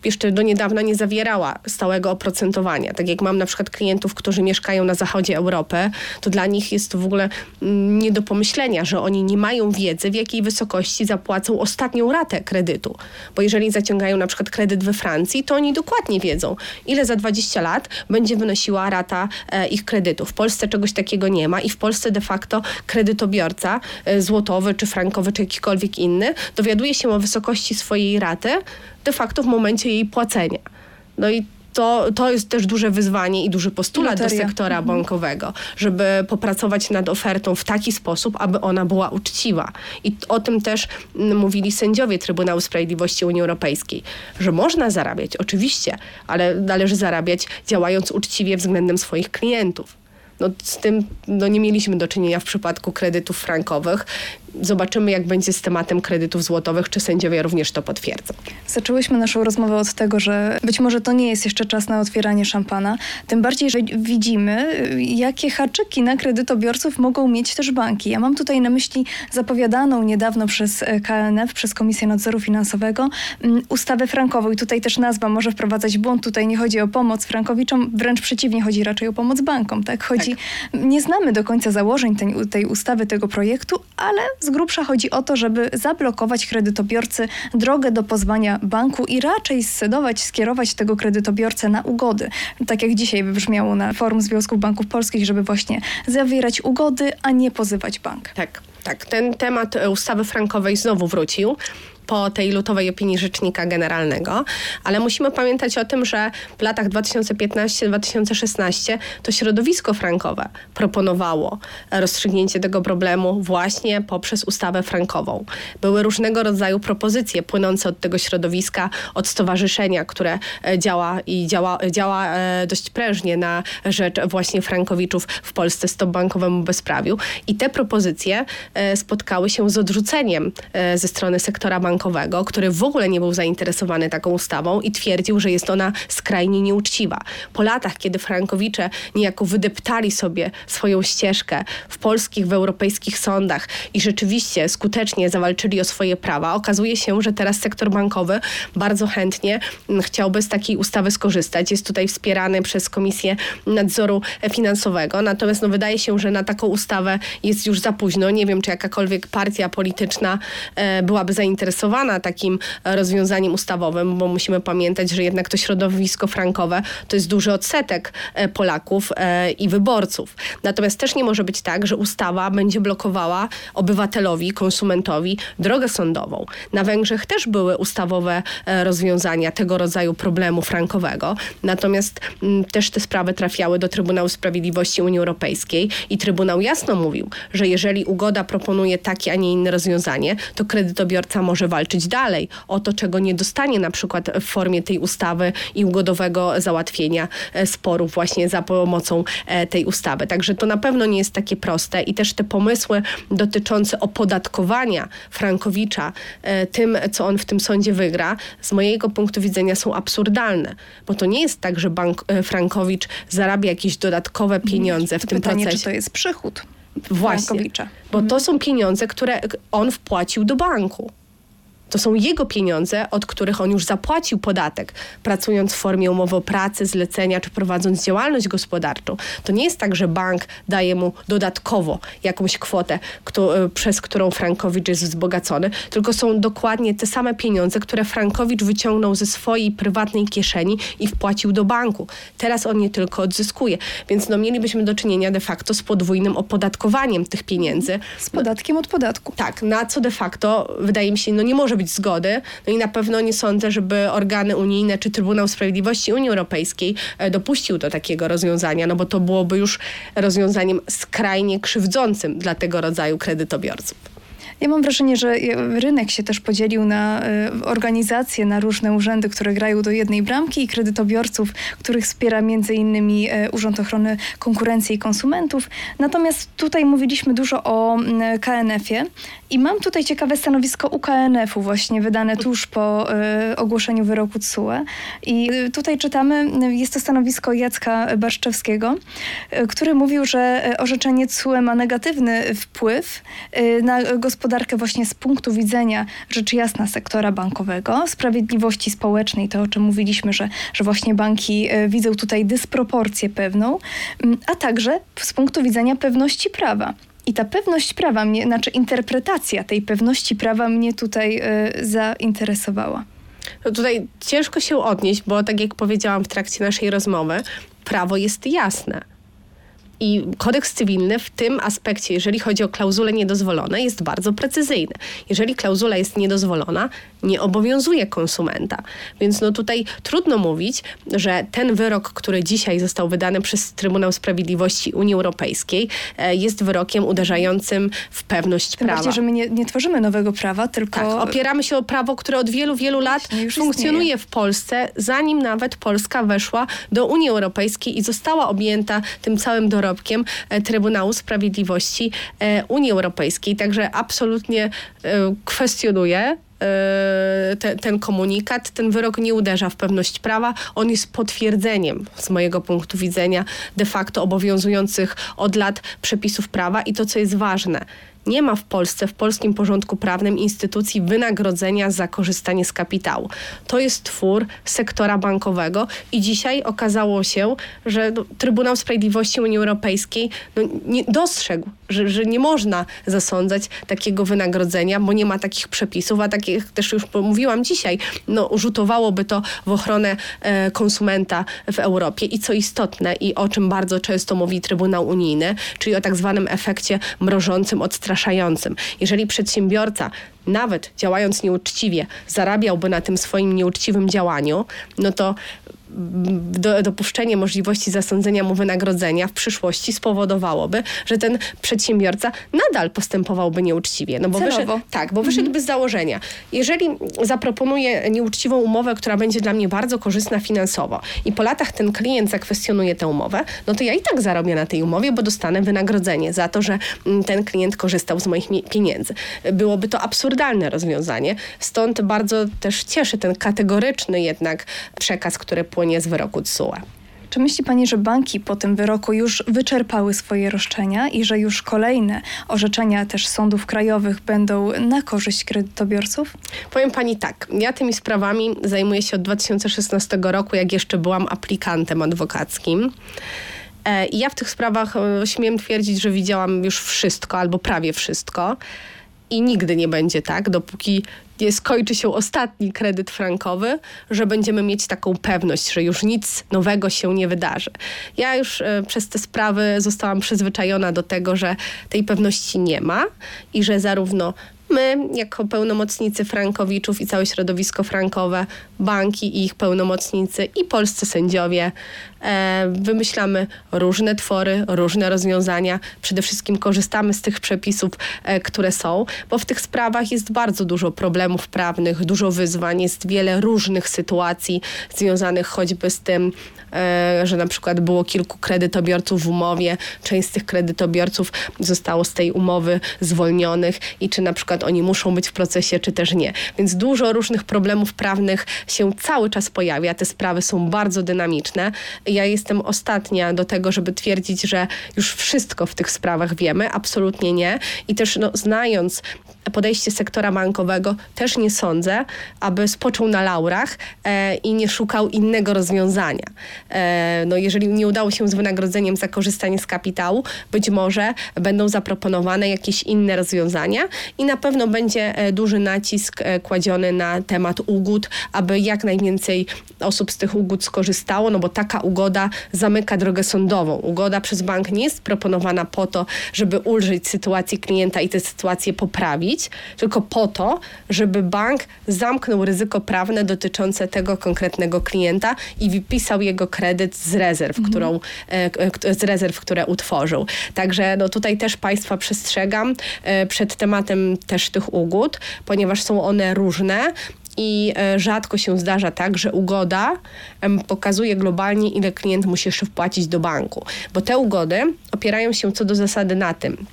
jeszcze do niedawna nie zawierała stałego oprocentowania. Tak jak mam na przykład klientów, którzy mieszkają na zachodzie Europy, to dla nich jest to w ogóle mm, nie do pomyślenia, że oni nie mają wiedzy, w jakiej wysokości zapłacą ostatnią ratę kredytu. Bo jeżeli zaciągają na przykład kredyt we Francji, to oni dokładnie wiedzą, ile za 20 lat będzie wynosiła rata e, ich kredytu. W Polsce czegoś takiego nie ma i w Polsce de facto kredytobiorca e, złotowy czy frankowy, czy jakikolwiek inny, dowiaduje się o wysokości swojej raty de facto w momencie jej płacenia. No i to, to jest też duże wyzwanie i duży postulat Loteria. do sektora mhm. bankowego, żeby popracować nad ofertą w taki sposób, aby ona była uczciwa. I o tym też mówili sędziowie Trybunału Sprawiedliwości Unii Europejskiej, że można zarabiać, oczywiście, ale należy zarabiać działając uczciwie względem swoich klientów. No, z tym no, nie mieliśmy do czynienia w przypadku kredytów frankowych. Zobaczymy, jak będzie z tematem kredytów złotowych, czy sędziowie również to potwierdzą. Zaczęłyśmy naszą rozmowę od tego, że być może to nie jest jeszcze czas na otwieranie szampana. Tym bardziej, że widzimy, jakie haczyki na kredytobiorców mogą mieć też banki. Ja mam tutaj na myśli zapowiadaną niedawno przez KNF, przez Komisję Nadzoru Finansowego, mm, ustawę frankową. I tutaj też nazwa może wprowadzać błąd. Tutaj nie chodzi o pomoc frankowiczom, wręcz przeciwnie, chodzi raczej o pomoc bankom. Tak? Chodzi, tak. Nie znamy do końca założeń tej, tej ustawy, tego projektu, ale z grubsza chodzi o to, żeby zablokować kredytobiorcy drogę do pozwania banku i raczej scedować, skierować tego kredytobiorcę na ugody. Tak jak dzisiaj wybrzmiało na forum Związków Banków Polskich, żeby właśnie zawierać ugody, a nie pozywać bank. Tak, tak. Ten temat ustawy frankowej znowu wrócił po tej lutowej opinii Rzecznika Generalnego, ale musimy pamiętać o tym, że w latach 2015-2016 to środowisko frankowe proponowało rozstrzygnięcie tego problemu właśnie poprzez ustawę frankową. Były różnego rodzaju propozycje płynące od tego środowiska, od stowarzyszenia, które e, działa i działa, działa e, dość prężnie na rzecz właśnie frankowiczów w Polsce stop bankowemu bezprawiu. I te propozycje e, spotkały się z odrzuceniem ze strony sektora bankowego bankowego, który w ogóle nie był zainteresowany taką ustawą i twierdził, że jest ona skrajnie nieuczciwa. Po latach, kiedy frankowicze niejako wydeptali sobie swoją ścieżkę w polskich, w europejskich sądach i rzeczywiście skutecznie zawalczyli o swoje prawa, okazuje się, że teraz sektor bankowy bardzo chętnie chciałby z takiej ustawy skorzystać. Jest tutaj wspierany przez Komisję Nadzoru Finansowego. Natomiast no, wydaje się, że na taką ustawę jest już za późno. Nie wiem, czy jakakolwiek partia polityczna e, byłaby zainteresowana zainteresowana takim rozwiązaniem ustawowym, bo musimy pamiętać, że jednak to środowisko frankowe to jest duży odsetek e, Polaków e, i wyborców. Natomiast też nie może być tak, że ustawa będzie blokowała obywatelowi, konsumentowi drogę sądową. Na Węgrzech też były ustawowe e, rozwiązania tego rodzaju problemu frankowego, natomiast mm, też te sprawy trafiały do Trybunału Sprawiedliwości Unii Europejskiej i Trybunał jasno mówił, że jeżeli ugoda proponuje takie, a nie inne rozwiązanie, to kredytobiorca może walczyć dalej o to, czego nie dostanie na przykład w formie tej ustawy i ugodowego załatwienia e, sporów właśnie za pomocą e, tej ustawy. Także to na pewno nie jest takie proste i też te pomysły dotyczące opodatkowania Frankowicza e, tym, co on w tym sądzie wygra, z mojego punktu widzenia są absurdalne, bo to nie jest tak, że bank Frankowicz zarabia jakieś dodatkowe pieniądze w to tym pytanie, procesie. czy to jest przychód? Właśnie, bo to są pieniądze, które on wpłacił do banku. To są jego pieniądze, od których on już zapłacił podatek, pracując w formie umowy o pracy, zlecenia czy prowadząc działalność gospodarczą. To nie jest tak, że bank daje mu dodatkowo jakąś kwotę, kto, e, przez którą Frankowicz jest wzbogacony, tylko są dokładnie te same pieniądze, które Frankowicz wyciągnął ze swojej prywatnej kieszeni i wpłacił do banku. Teraz on je tylko odzyskuje. Więc no, mielibyśmy do czynienia de facto z podwójnym opodatkowaniem tych pieniędzy. Z podatkiem od podatku. Tak, na co de facto wydaje mi się, no nie może być zgody. No i na pewno nie sądzę, żeby organy unijne czy Trybunał Sprawiedliwości Unii Europejskiej e, dopuścił do takiego rozwiązania, no bo to byłoby już rozwiązaniem skrajnie krzywdzącym dla tego rodzaju kredytobiorców. Ja mam wrażenie, że rynek się też podzielił na y, organizacje, na różne urzędy, które grają do jednej bramki i kredytobiorców, których wspiera między innymi y, Urząd Ochrony Konkurencji i Konsumentów. Natomiast tutaj mówiliśmy dużo o y, KNF-ie i mam tutaj ciekawe stanowisko UKNF-u właśnie wydane tuż po ogłoszeniu wyroku TSUE. I tutaj czytamy, jest to stanowisko Jacka Barszczewskiego, który mówił, że orzeczenie TSUE ma negatywny wpływ na gospodarkę gospodarkę właśnie z punktu widzenia rzecz jasna sektora bankowego, sprawiedliwości społecznej, to o czym mówiliśmy, że, że właśnie banki e, widzą tutaj dysproporcję pewną, mm, a także z punktu widzenia pewności prawa. I ta pewność prawa mnie, znaczy interpretacja tej pewności prawa mnie tutaj y, zainteresowała. No tutaj ciężko się odnieść, bo tak jak powiedziałam w trakcie naszej rozmowy, prawo jest jasne. I kodeks cywilny w tym aspekcie, jeżeli chodzi o klauzule niedozwolone, jest bardzo precyzyjny. Jeżeli klauzula jest niedozwolona, nie obowiązuje konsumenta. Więc no tutaj trudno mówić, że ten wyrok, który dzisiaj został wydany przez Trybunał Sprawiedliwości Unii Europejskiej, e, jest wyrokiem uderzającym w pewność Tym prawa. Bardziej, że my nie, nie tworzymy nowego prawa, tylko... Tak, opieramy się o prawo, które od wielu, wielu lat funkcjonuje istnieje. w Polsce, zanim nawet Polska weszła do Unii Europejskiej i została objęta tym całym dorobkiem wyrobkiem Trybunału Sprawiedliwości Unii Europejskiej. Także absolutnie kwestionuję te, ten komunikat, ten wyrok nie uderza w pewność prawa. On jest potwierdzeniem z mojego punktu widzenia de facto obowiązujących od lat przepisów prawa i to, co jest ważne nie ma w Polsce, w polskim porządku prawnym instytucji wynagrodzenia za korzystanie z kapitału. To jest twór sektora bankowego i dzisiaj okazało się, że no, Trybunał Sprawiedliwości Unii Europejskiej no, nie, dostrzegł, że, że nie można zasądzać takiego wynagrodzenia, bo nie ma takich przepisów, a tak jak też już mówiłam dzisiaj, no, rzutowałoby to w ochronę e, konsumenta w Europie. I co istotne i o czym bardzo często mówi Trybunał Unijny, czyli o tak zwanym efekcie mrożącym odstraszającym zastraszającym. Jeżeli przedsiębiorca nawet działając nieuczciwie, zarabiałby na tym swoim nieuczciwym działaniu, no to do, dopuszczenie możliwości zasądzenia mu wynagrodzenia w przyszłości spowodowałoby, że ten przedsiębiorca nadal postępowałby nieuczciwie. No bo wyszedł, tak, bo wyszedłby mhm. z założenia. Jeżeli zaproponuję nieuczciwą umowę, która będzie dla mnie bardzo korzystna finansowo i po latach ten klient zakwestionuje tę umowę, no to ja i tak zarobię na tej umowie, bo dostanę wynagrodzenie za to, że mm, ten klient korzystał z moich pieniędzy. Byłoby to absurdalne rozwiązanie, stąd bardzo też cieszy ten kategoryczny jednak przekaz, który płynie z wyroku TSUE. Czy myśli Pani, że banki po tym wyroku już wyczerpały swoje roszczenia i że już kolejne orzeczenia też sądów krajowych będą na korzyść kredytobiorców? Powiem Pani tak, ja tymi sprawami zajmuję się od 2016 roku, jak jeszcze byłam aplikantem adwokackim. E, I ja w tych sprawach e, śmiem twierdzić, że widziałam już wszystko albo prawie wszystko. I nigdy nie będzie tak, dopóki nie skończy się ostatni kredyt frankowy, że będziemy mieć taką pewność, że już nic nowego się nie wydarzy. Ja już y, przez te sprawy zostałam przyzwyczajona do tego, że tej pewności nie ma i że zarówno my, jako pełnomocnicy frankowiczów i całe środowisko frankowe, banki i ich pełnomocnicy i polscy sędziowie e, wymyślamy różne twory, różne rozwiązania. Przede wszystkim korzystamy z tych przepisów, e, które są, bo w tych sprawach jest bardzo dużo problemów prawnych, dużo wyzwań, jest wiele różnych sytuacji związanych choćby z tym, e, że na przykład było kilku kredytobiorców w umowie, część z tych kredytobiorców zostało z tej umowy zwolnionych i czy na przykład oni muszą być w procesie, czy też nie. Więc dużo różnych problemów prawnych się cały czas pojawia. Te sprawy są bardzo dynamiczne. Ja jestem ostatnia do tego, żeby twierdzić, że już wszystko w tych sprawach wiemy. Absolutnie nie. I też no, znając podejście sektora bankowego też nie sądzę, aby spoczął na laurach e, i nie szukał innego rozwiązania. E, no jeżeli nie udało się z wynagrodzeniem za korzystanie z kapitału, być może będą zaproponowane jakieś inne rozwiązania i na pewno będzie e, duży nacisk e, kładziony na temat ugód, aby jak najwięcej osób z tych ugód skorzystało, no bo taka ugoda zamyka drogę sądową. Ugoda przez bank nie jest proponowana po to, żeby ulżyć sytuacji klienta i tę sytuację poprawić, tylko po to, żeby bank zamknął ryzyko prawne dotyczące tego konkretnego klienta i wypisał jego kredyt z rezerw, mhm. którą, e, z rezerw, które utworzył. Także no, tutaj też Państwa przestrzegam e, przed tematem też tych ugód, ponieważ są one różne i e, rzadko się zdarza tak, że ugoda pokazuje globalnie, ile klient musi jeszcze wpłacić do banku, bo te ugody opierają się co do zasady na tym,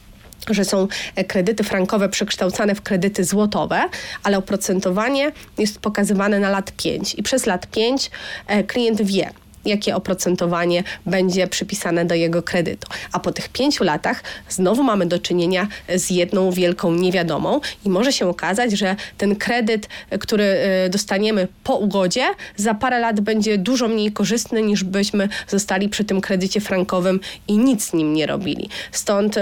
że są e, kredyty frankowe przekształcane w kredyty złotowe, ale oprocentowanie jest pokazywane na lat 5 i przez lat 5 e, klient wie, jakie oprocentowanie będzie przypisane do jego kredytu. A po tych pięciu latach znowu mamy do czynienia z jedną wielką niewiadomą i może się okazać, że ten kredyt, który e, dostaniemy po ugodzie, za parę lat będzie dużo mniej korzystny niż byśmy zostali przy tym kredycie frankowym i nic z nim nie robili. Stąd y,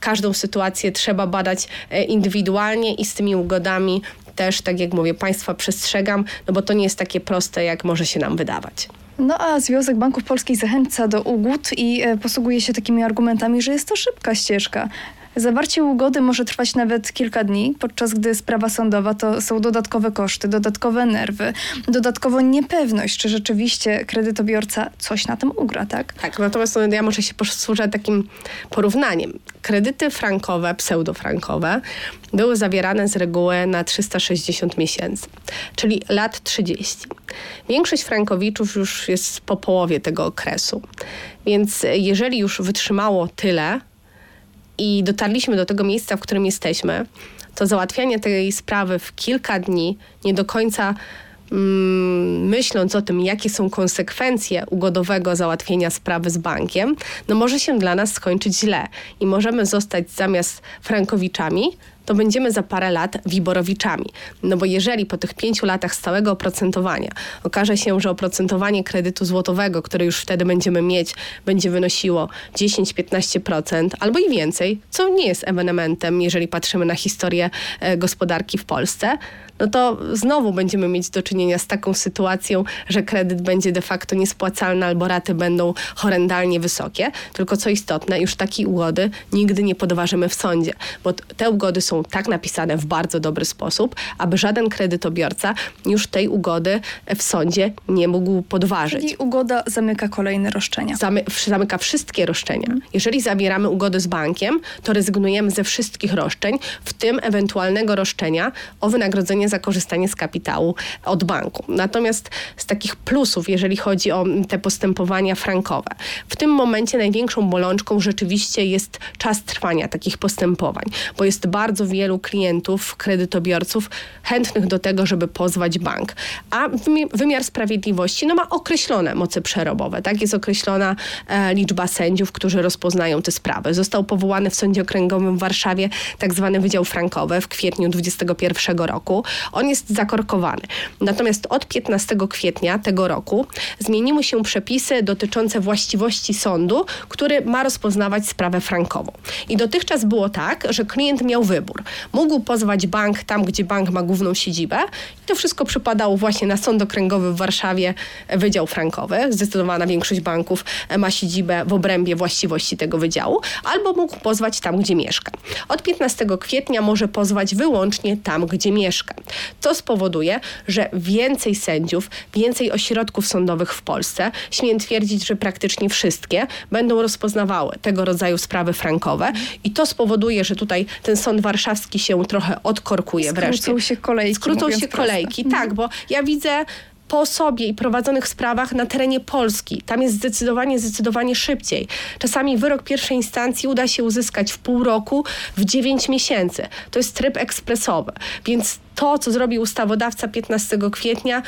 każdą sytuację trzeba badać y, indywidualnie i z tymi ugodami też, tak jak mówię, Państwa przestrzegam, no bo to nie jest takie proste, jak może się nam wydawać. No a Związek Banków Polskich zachęca do ugód i e, posługuje się takimi argumentami, że jest to szybka ścieżka. Zawarcie ugody może trwać nawet kilka dni, podczas gdy sprawa sądowa to są dodatkowe koszty, dodatkowe nerwy, dodatkowo niepewność, czy rzeczywiście kredytobiorca coś na tym ugra, tak? Tak, natomiast no, ja może się posłużę takim porównaniem. Kredyty frankowe, pseudofrankowe były zawierane z reguły na 360 miesięcy, czyli lat 30. Większość frankowiczów już jest po połowie tego okresu. Więc jeżeli już wytrzymało tyle i dotarliśmy do tego miejsca, w którym jesteśmy, to załatwianie tej sprawy w kilka dni, nie do końca mm, myśląc o tym, jakie są konsekwencje ugodowego załatwienia sprawy z bankiem, no może się dla nas skończyć źle i możemy zostać zamiast frankowiczami, to będziemy za parę lat wiborowiczami. No bo jeżeli po tych pięciu latach stałego oprocentowania okaże się, że oprocentowanie kredytu złotowego, które już wtedy będziemy mieć, będzie wynosiło 10-15% albo i więcej, co nie jest ewenementem, jeżeli patrzymy na historię e, gospodarki w Polsce, no to znowu będziemy mieć do czynienia z taką sytuacją, że kredyt będzie de facto niespłacalny albo raty będą horrendalnie wysokie. Tylko co istotne, już takiej ugody nigdy nie podważymy w sądzie, bo te ugody są tak napisane w bardzo dobry sposób, aby żaden kredytobiorca już tej ugody w sądzie nie mógł podważyć. Czyli ugoda zamyka kolejne roszczenia. Zamy, zamyka wszystkie roszczenia. Jeżeli zawieramy ugodę z bankiem, to rezygnujemy ze wszystkich roszczeń, w tym ewentualnego roszczenia o wynagrodzenie za korzystanie z kapitału od banku. Natomiast z takich plusów, jeżeli chodzi o te postępowania frankowe, w tym momencie największą bolączką rzeczywiście jest czas trwania takich postępowań, bo jest bardzo wielu klientów, kredytobiorców chętnych do tego, żeby pozwać bank. A wymiar sprawiedliwości no, ma określone moce przerobowe. Tak? Jest określona e, liczba sędziów, którzy rozpoznają te sprawy. Został powołany w Sądzie Okręgowym w Warszawie tak zwany Wydział Frankowy w kwietniu 2021 roku. On jest zakorkowany. Natomiast od 15 kwietnia tego roku zmieniły się przepisy dotyczące właściwości sądu, który ma rozpoznawać sprawę frankową. I dotychczas było tak, że klient miał wybór. Mógł pozwać bank tam, gdzie bank ma główną siedzibę i to wszystko przypadało właśnie na Sąd Okręgowy w Warszawie, Wydział Frankowy. Zdecydowana większość banków ma siedzibę w obrębie właściwości tego wydziału, albo mógł pozwać tam, gdzie mieszka. Od 15 kwietnia może pozwać wyłącznie tam, gdzie mieszka. To spowoduje, że więcej sędziów, więcej ośrodków sądowych w Polsce, śmiem twierdzić, że praktycznie wszystkie, będą rozpoznawały tego rodzaju sprawy frankowe i to spowoduje, że tutaj ten sąd warszawski się trochę odkorkuje Skrócą wreszcie. Skrócą się kolejki. Skrócą się kolejki, prosto. tak, bo ja widzę po sobie i prowadzonych sprawach na terenie Polski. Tam jest zdecydowanie, zdecydowanie szybciej. Czasami wyrok pierwszej instancji uda się uzyskać w pół roku, w dziewięć miesięcy. To jest tryb ekspresowy. Więc to, co zrobił ustawodawca 15 kwietnia,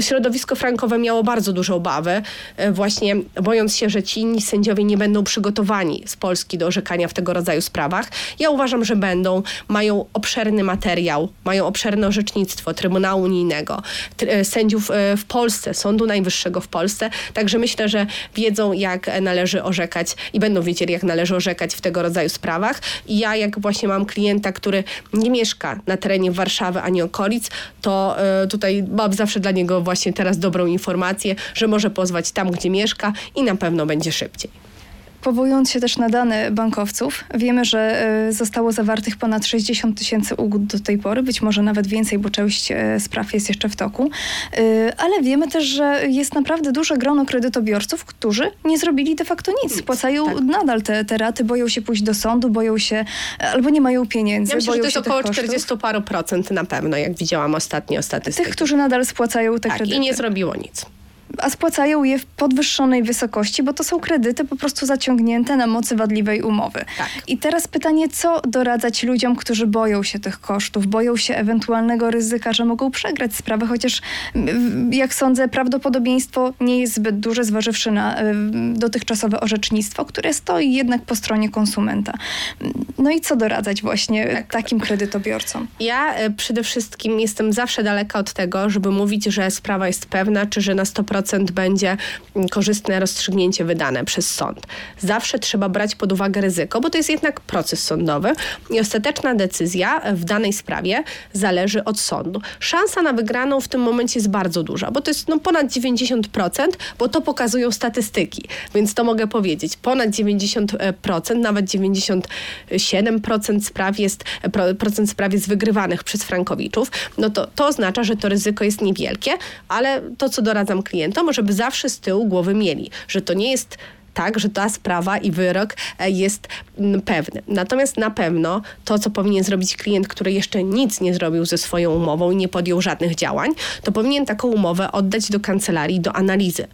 środowisko frankowe miało bardzo duże obawy, e, właśnie bojąc się, że ci inni sędziowie nie będą przygotowani z Polski do orzekania w tego rodzaju sprawach. Ja uważam, że będą. Mają obszerny materiał, mają obszerne orzecznictwo Trybunału Unijnego, e, sędziów e, w Polsce, Sądu Najwyższego w Polsce. Także myślę, że wiedzą, jak należy orzekać i będą wiedzieli, jak należy orzekać w tego rodzaju sprawach. I ja, jak właśnie mam klienta, który nie mieszka na terenie Warszawy ani okolic, to y, tutaj mam zawsze dla niego właśnie teraz dobrą informację, że może pozwać tam, gdzie mieszka i na pewno będzie szybciej. Powołując się też na dane bankowców, wiemy, że e, zostało zawartych ponad 60 tysięcy ugód do tej pory, być może nawet więcej, bo część e, spraw jest jeszcze w toku. E, ale wiemy też, że jest naprawdę duże grono kredytobiorców, którzy nie zrobili de facto nic. Spłacają tak. nadal te, te raty, boją się pójść do sądu, boją się albo nie mają pieniędzy. Ja myślę, boją że to jest około 40 paru procent na pewno, jak widziałam ostatnio statystyki. Tych, którzy nadal spłacają te tak, kredyty. i nie zrobiło nic a spłacają je w podwyższonej wysokości, bo to są kredyty po prostu zaciągnięte na mocy wadliwej umowy. Tak. I teraz pytanie, co doradzać ludziom, którzy boją się tych kosztów, boją się ewentualnego ryzyka, że mogą przegrać sprawę, chociaż jak sądzę, prawdopodobieństwo nie jest zbyt duże, zważywszy na dotychczasowe orzecznictwo, które stoi jednak po stronie konsumenta. No i co doradzać właśnie tak. takim kredytobiorcom? Ja e, przede wszystkim jestem zawsze daleka od tego, żeby mówić, że sprawa jest pewna, czy że na 100% 100% będzie korzystne rozstrzygnięcie wydane przez sąd. Zawsze trzeba brać pod uwagę ryzyko, bo to jest jednak proces sądowy i ostateczna decyzja w danej sprawie zależy od sądu. Szansa na wygraną w tym momencie jest bardzo duża, bo to jest no, ponad 90%, bo to pokazują statystyki, więc to mogę powiedzieć. Ponad 90%, nawet 97% spraw jest, procent spraw jest wygrywanych przez frankowiczów, no to, to oznacza, że to ryzyko jest niewielkie, ale to, co doradzam klientom, żeby zawsze z tyłu głowy mieli, że to nie jest tak, że ta sprawa i wyrok e, jest mm, pewny. Natomiast na pewno to, co powinien zrobić klient, który jeszcze nic nie zrobił ze swoją umową i nie podjął żadnych działań, to powinien taką umowę oddać do kancelarii do analizy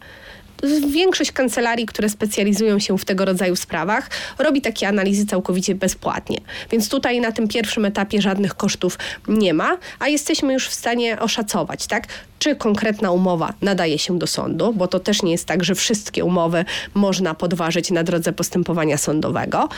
większość kancelarii, które specjalizują się w tego rodzaju sprawach, robi takie analizy całkowicie bezpłatnie. Więc tutaj na tym pierwszym etapie żadnych kosztów nie ma, a jesteśmy już w stanie oszacować, tak? Czy konkretna umowa nadaje się do sądu, bo to też nie jest tak, że wszystkie umowy można podważyć na drodze postępowania sądowego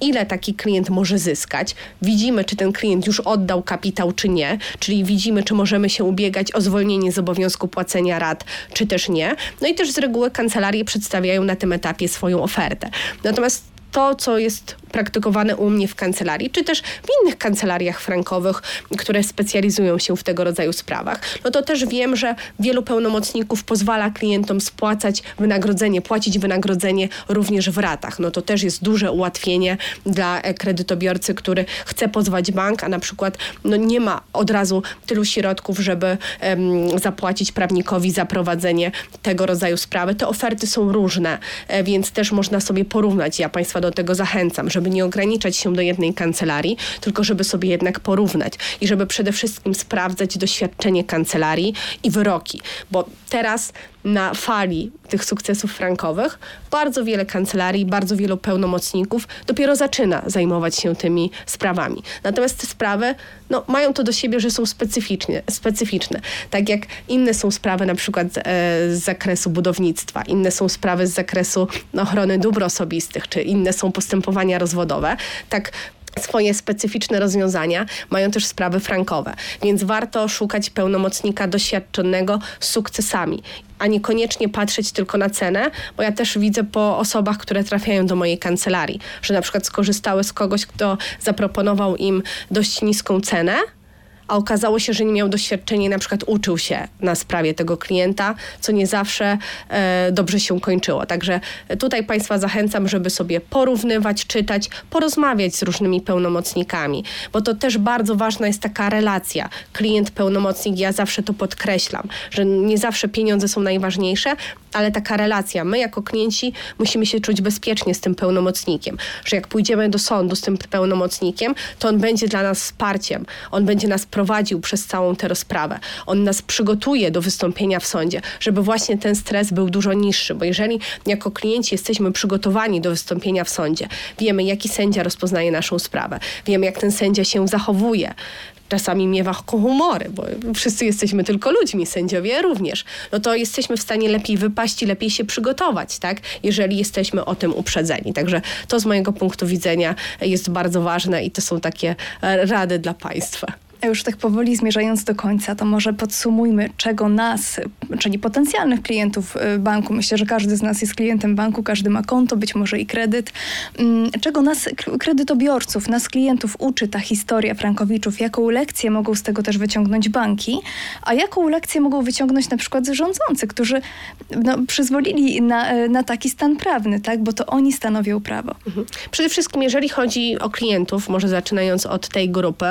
ile taki klient może zyskać. Widzimy, czy ten klient już oddał kapitał, czy nie, czyli widzimy, czy możemy się ubiegać o zwolnienie z obowiązku płacenia rat, czy też nie. No i też z reguły kancelarie przedstawiają na tym etapie swoją ofertę. Natomiast to, co jest praktykowane u mnie w kancelarii, czy też w innych kancelariach frankowych, które specjalizują się w tego rodzaju sprawach, no to też wiem, że wielu pełnomocników pozwala klientom spłacać wynagrodzenie, płacić wynagrodzenie również w ratach. No to też jest duże ułatwienie dla e, kredytobiorcy, który chce pozwać bank, a na przykład no nie ma od razu tylu środków, żeby um, zapłacić prawnikowi za prowadzenie tego rodzaju sprawy. Te oferty są różne, e, więc też można sobie porównać. Ja Państwa do tego zachęcam, żeby nie ograniczać się do jednej kancelarii, tylko żeby sobie jednak porównać i żeby przede wszystkim sprawdzać doświadczenie kancelarii i wyroki, bo teraz na fali tych sukcesów frankowych bardzo wiele kancelarii, bardzo wielu pełnomocników dopiero zaczyna zajmować się tymi sprawami. Natomiast te sprawy no, mają to do siebie, że są specyficzne, specyficzne. Tak jak inne są sprawy na przykład e, z zakresu budownictwa, inne są sprawy z zakresu ochrony dóbr osobistych, czy inne są postępowania rozwodowe, tak swoje specyficzne rozwiązania, mają też sprawy frankowe, więc warto szukać pełnomocnika doświadczonego z sukcesami a niekoniecznie patrzeć tylko na cenę, bo ja też widzę po osobach, które trafiają do mojej kancelarii, że na przykład skorzystały z kogoś, kto zaproponował im dość niską cenę, a okazało się, że nie miał doświadczenia i na przykład uczył się na sprawie tego klienta, co nie zawsze e, dobrze się kończyło. Także tutaj Państwa zachęcam, żeby sobie porównywać, czytać, porozmawiać z różnymi pełnomocnikami, bo to też bardzo ważna jest taka relacja. Klient-pełnomocnik, ja zawsze to podkreślam, że nie zawsze pieniądze są najważniejsze, ale taka relacja. My jako klienci musimy się czuć bezpiecznie z tym pełnomocnikiem, że jak pójdziemy do sądu z tym pełnomocnikiem, to on będzie dla nas wsparciem, on będzie nas prowadził przez całą tę rozprawę, on nas przygotuje do wystąpienia w sądzie, żeby właśnie ten stres był dużo niższy, bo jeżeli jako klienci jesteśmy przygotowani do wystąpienia w sądzie, wiemy jaki sędzia rozpoznaje naszą sprawę, wiemy jak ten sędzia się zachowuje, czasami miewa humory, bo wszyscy jesteśmy tylko ludźmi, sędziowie również, no to jesteśmy w stanie lepiej wypaść i lepiej się przygotować, tak? Jeżeli jesteśmy o tym uprzedzeni. Także to z mojego punktu widzenia jest bardzo ważne i to są takie e, rady dla Państwa. Już tak powoli zmierzając do końca, to może podsumujmy, czego nas, czyli potencjalnych klientów y, banku, myślę, że każdy z nas jest klientem banku, każdy ma konto, być może i kredyt, mm, czego nas, kredytobiorców, nas klientów uczy ta historia Frankowiczów, jaką lekcję mogą z tego też wyciągnąć banki, a jaką lekcję mogą wyciągnąć na przykład rządzący, którzy no, przyzwolili na, y, na taki stan prawny, tak? bo to oni stanowią prawo. Mhm. Przede wszystkim, jeżeli chodzi o klientów, może zaczynając od tej grupy,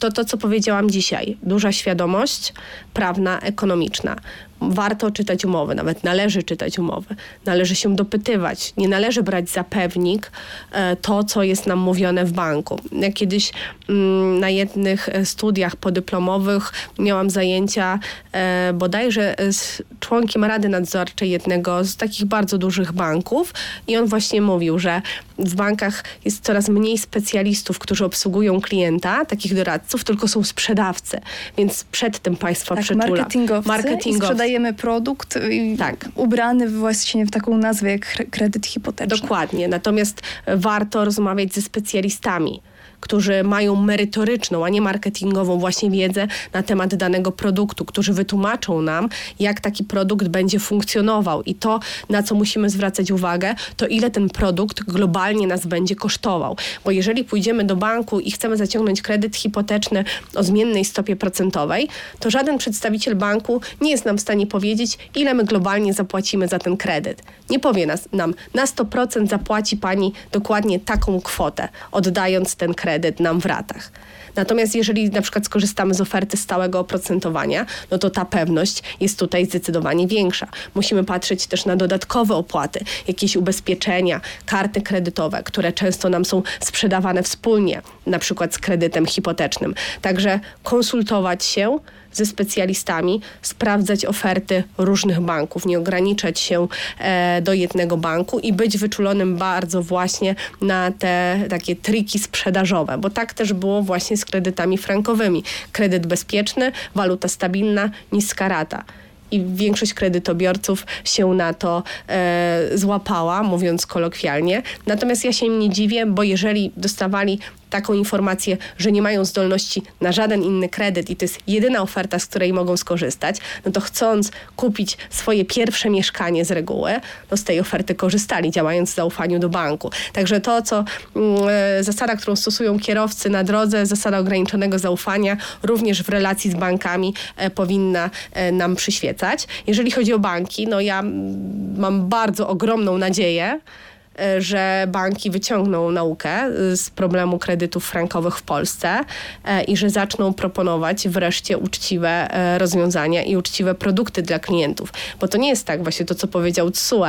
to to, co powiedziałam dzisiaj. Duża świadomość prawna, ekonomiczna warto czytać umowy, nawet należy czytać umowy, należy się dopytywać, nie należy brać za pewnik e, to, co jest nam mówione w banku. Ja kiedyś mm, na jednych e, studiach podyplomowych miałam zajęcia e, bodajże z członkiem Rady Nadzorczej jednego z takich bardzo dużych banków i on właśnie mówił, że w bankach jest coraz mniej specjalistów, którzy obsługują klienta, takich doradców, tylko są sprzedawcy. Więc przed tym państwa tak, przytulam. Marketingowcy, marketingowcy sprzedajemy produkt tak. ubrany właśnie w taką nazwę jak kredyt hipoteczny. Dokładnie. Natomiast warto rozmawiać ze specjalistami którzy mają merytoryczną, a nie marketingową właśnie wiedzę na temat danego produktu, którzy wytłumaczą nam, jak taki produkt będzie funkcjonował i to, na co musimy zwracać uwagę, to ile ten produkt globalnie nas będzie kosztował. Bo jeżeli pójdziemy do banku i chcemy zaciągnąć kredyt hipoteczny o zmiennej stopie procentowej, to żaden przedstawiciel banku nie jest nam w stanie powiedzieć, ile my globalnie zapłacimy za ten kredyt. Nie powie nas, nam, na 100% zapłaci pani dokładnie taką kwotę, oddając ten kredyt nam w ratach. Natomiast jeżeli na przykład skorzystamy z oferty stałego oprocentowania, no to ta pewność jest tutaj zdecydowanie większa. Musimy patrzeć też na dodatkowe opłaty, jakieś ubezpieczenia, karty kredytowe, które często nam są sprzedawane wspólnie, na przykład z kredytem hipotecznym. Także konsultować się, ze specjalistami, sprawdzać oferty różnych banków, nie ograniczać się e, do jednego banku i być wyczulonym bardzo właśnie na te takie triki sprzedażowe, bo tak też było właśnie z kredytami frankowymi. Kredyt bezpieczny, waluta stabilna, niska rata i większość kredytobiorców się na to e, złapała, mówiąc kolokwialnie. Natomiast ja się im nie dziwię, bo jeżeli dostawali taką informację, że nie mają zdolności na żaden inny kredyt i to jest jedyna oferta, z której mogą skorzystać, no to chcąc kupić swoje pierwsze mieszkanie z reguły, no z tej oferty korzystali, działając w zaufaniu do banku. Także to, co e, zasada, którą stosują kierowcy na drodze, zasada ograniczonego zaufania, również w relacji z bankami e, powinna e, nam przyświecać. Jeżeli chodzi o banki, no ja mm, mam bardzo ogromną nadzieję, że banki wyciągną naukę e, z problemu kredytów frankowych w Polsce e, i że zaczną proponować wreszcie uczciwe rozwiązania i uczciwe produkty dla klientów. Bo to nie jest tak właśnie to, co powiedział TSUE,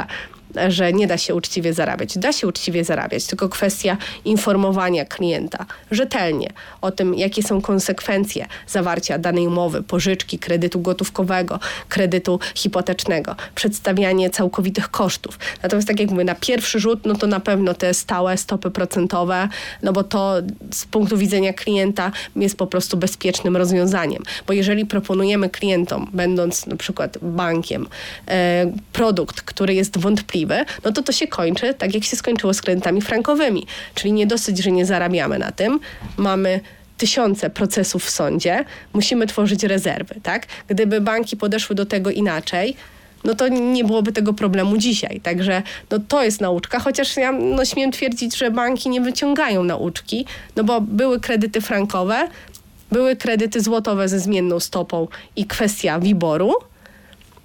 że nie da się uczciwie zarabiać. Da się uczciwie zarabiać, tylko kwestia informowania klienta rzetelnie o tym, jakie są konsekwencje zawarcia danej umowy, pożyczki, kredytu gotówkowego, kredytu hipotecznego, przedstawianie całkowitych kosztów. Natomiast tak jak mówię, na pierwszy rzut, no to na pewno te stałe stopy procentowe, no bo to z punktu widzenia klienta jest po prostu bezpiecznym rozwiązaniem. Bo jeżeli proponujemy klientom, będąc na przykład bankiem, e, produkt, który jest wątpliwy, no to to się kończy tak, jak się skończyło z kredytami frankowymi. Czyli nie dosyć, że nie zarabiamy na tym, mamy tysiące procesów w sądzie, musimy tworzyć rezerwy, tak? Gdyby banki podeszły do tego inaczej, no to nie byłoby tego problemu dzisiaj. Także no to jest nauczka, chociaż ja no, śmiem twierdzić, że banki nie wyciągają nauczki, no bo były kredyty frankowe, były kredyty złotowe ze zmienną stopą i kwestia wiboru,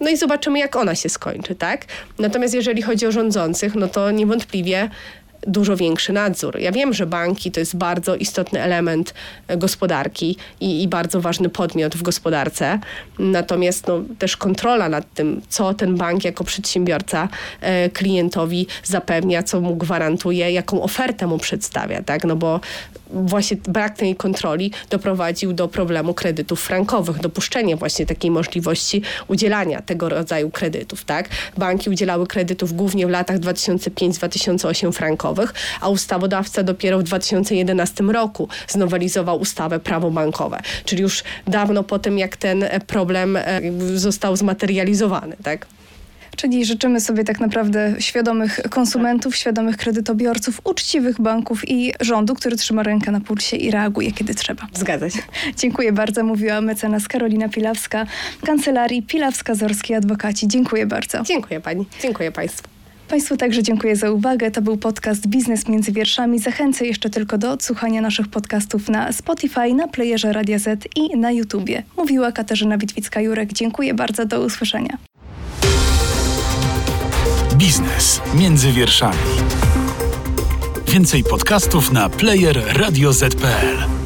no i zobaczymy, jak ona się skończy, tak? Natomiast jeżeli chodzi o rządzących, no to niewątpliwie dużo większy nadzór. Ja wiem, że banki to jest bardzo istotny element e, gospodarki i, i, bardzo ważny podmiot w gospodarce. Natomiast no, też kontrola nad tym, co ten bank jako przedsiębiorca e, klientowi zapewnia, co mu gwarantuje, jaką ofertę mu przedstawia, tak? No bo właśnie brak tej kontroli doprowadził do problemu kredytów frankowych, dopuszczenie właśnie takiej możliwości udzielania tego rodzaju kredytów, tak? Banki udzielały kredytów głównie w latach 2005-2008 frankowych, a ustawodawca dopiero w 2011 roku znowelizował ustawę prawo bankowe, czyli już dawno po tym, jak ten problem e, został zmaterializowany, tak? Czyli życzymy sobie tak naprawdę świadomych konsumentów, świadomych kredytobiorców, uczciwych banków i rządu, który trzyma rękę na pulsie i reaguje, kiedy trzeba. Zgadza się. Dziękuję bardzo. Mówiła mecenas Karolina Pilawska, Kancelarii Pilawska-Zorski Adwokaci. Dziękuję bardzo. Dziękuję pani. Dziękuję państwu. Państwu także dziękuję za uwagę. To był podcast Biznes między wierszami. Zachęcę jeszcze tylko do odsłuchania naszych podcastów na Spotify, na playerze Radia Z i na YouTubie. Mówiła Katarzyna Witwicka-Jurek. Dziękuję bardzo. Do usłyszenia. Biznes między wierszami. Więcej podcastów na player radioz.pl.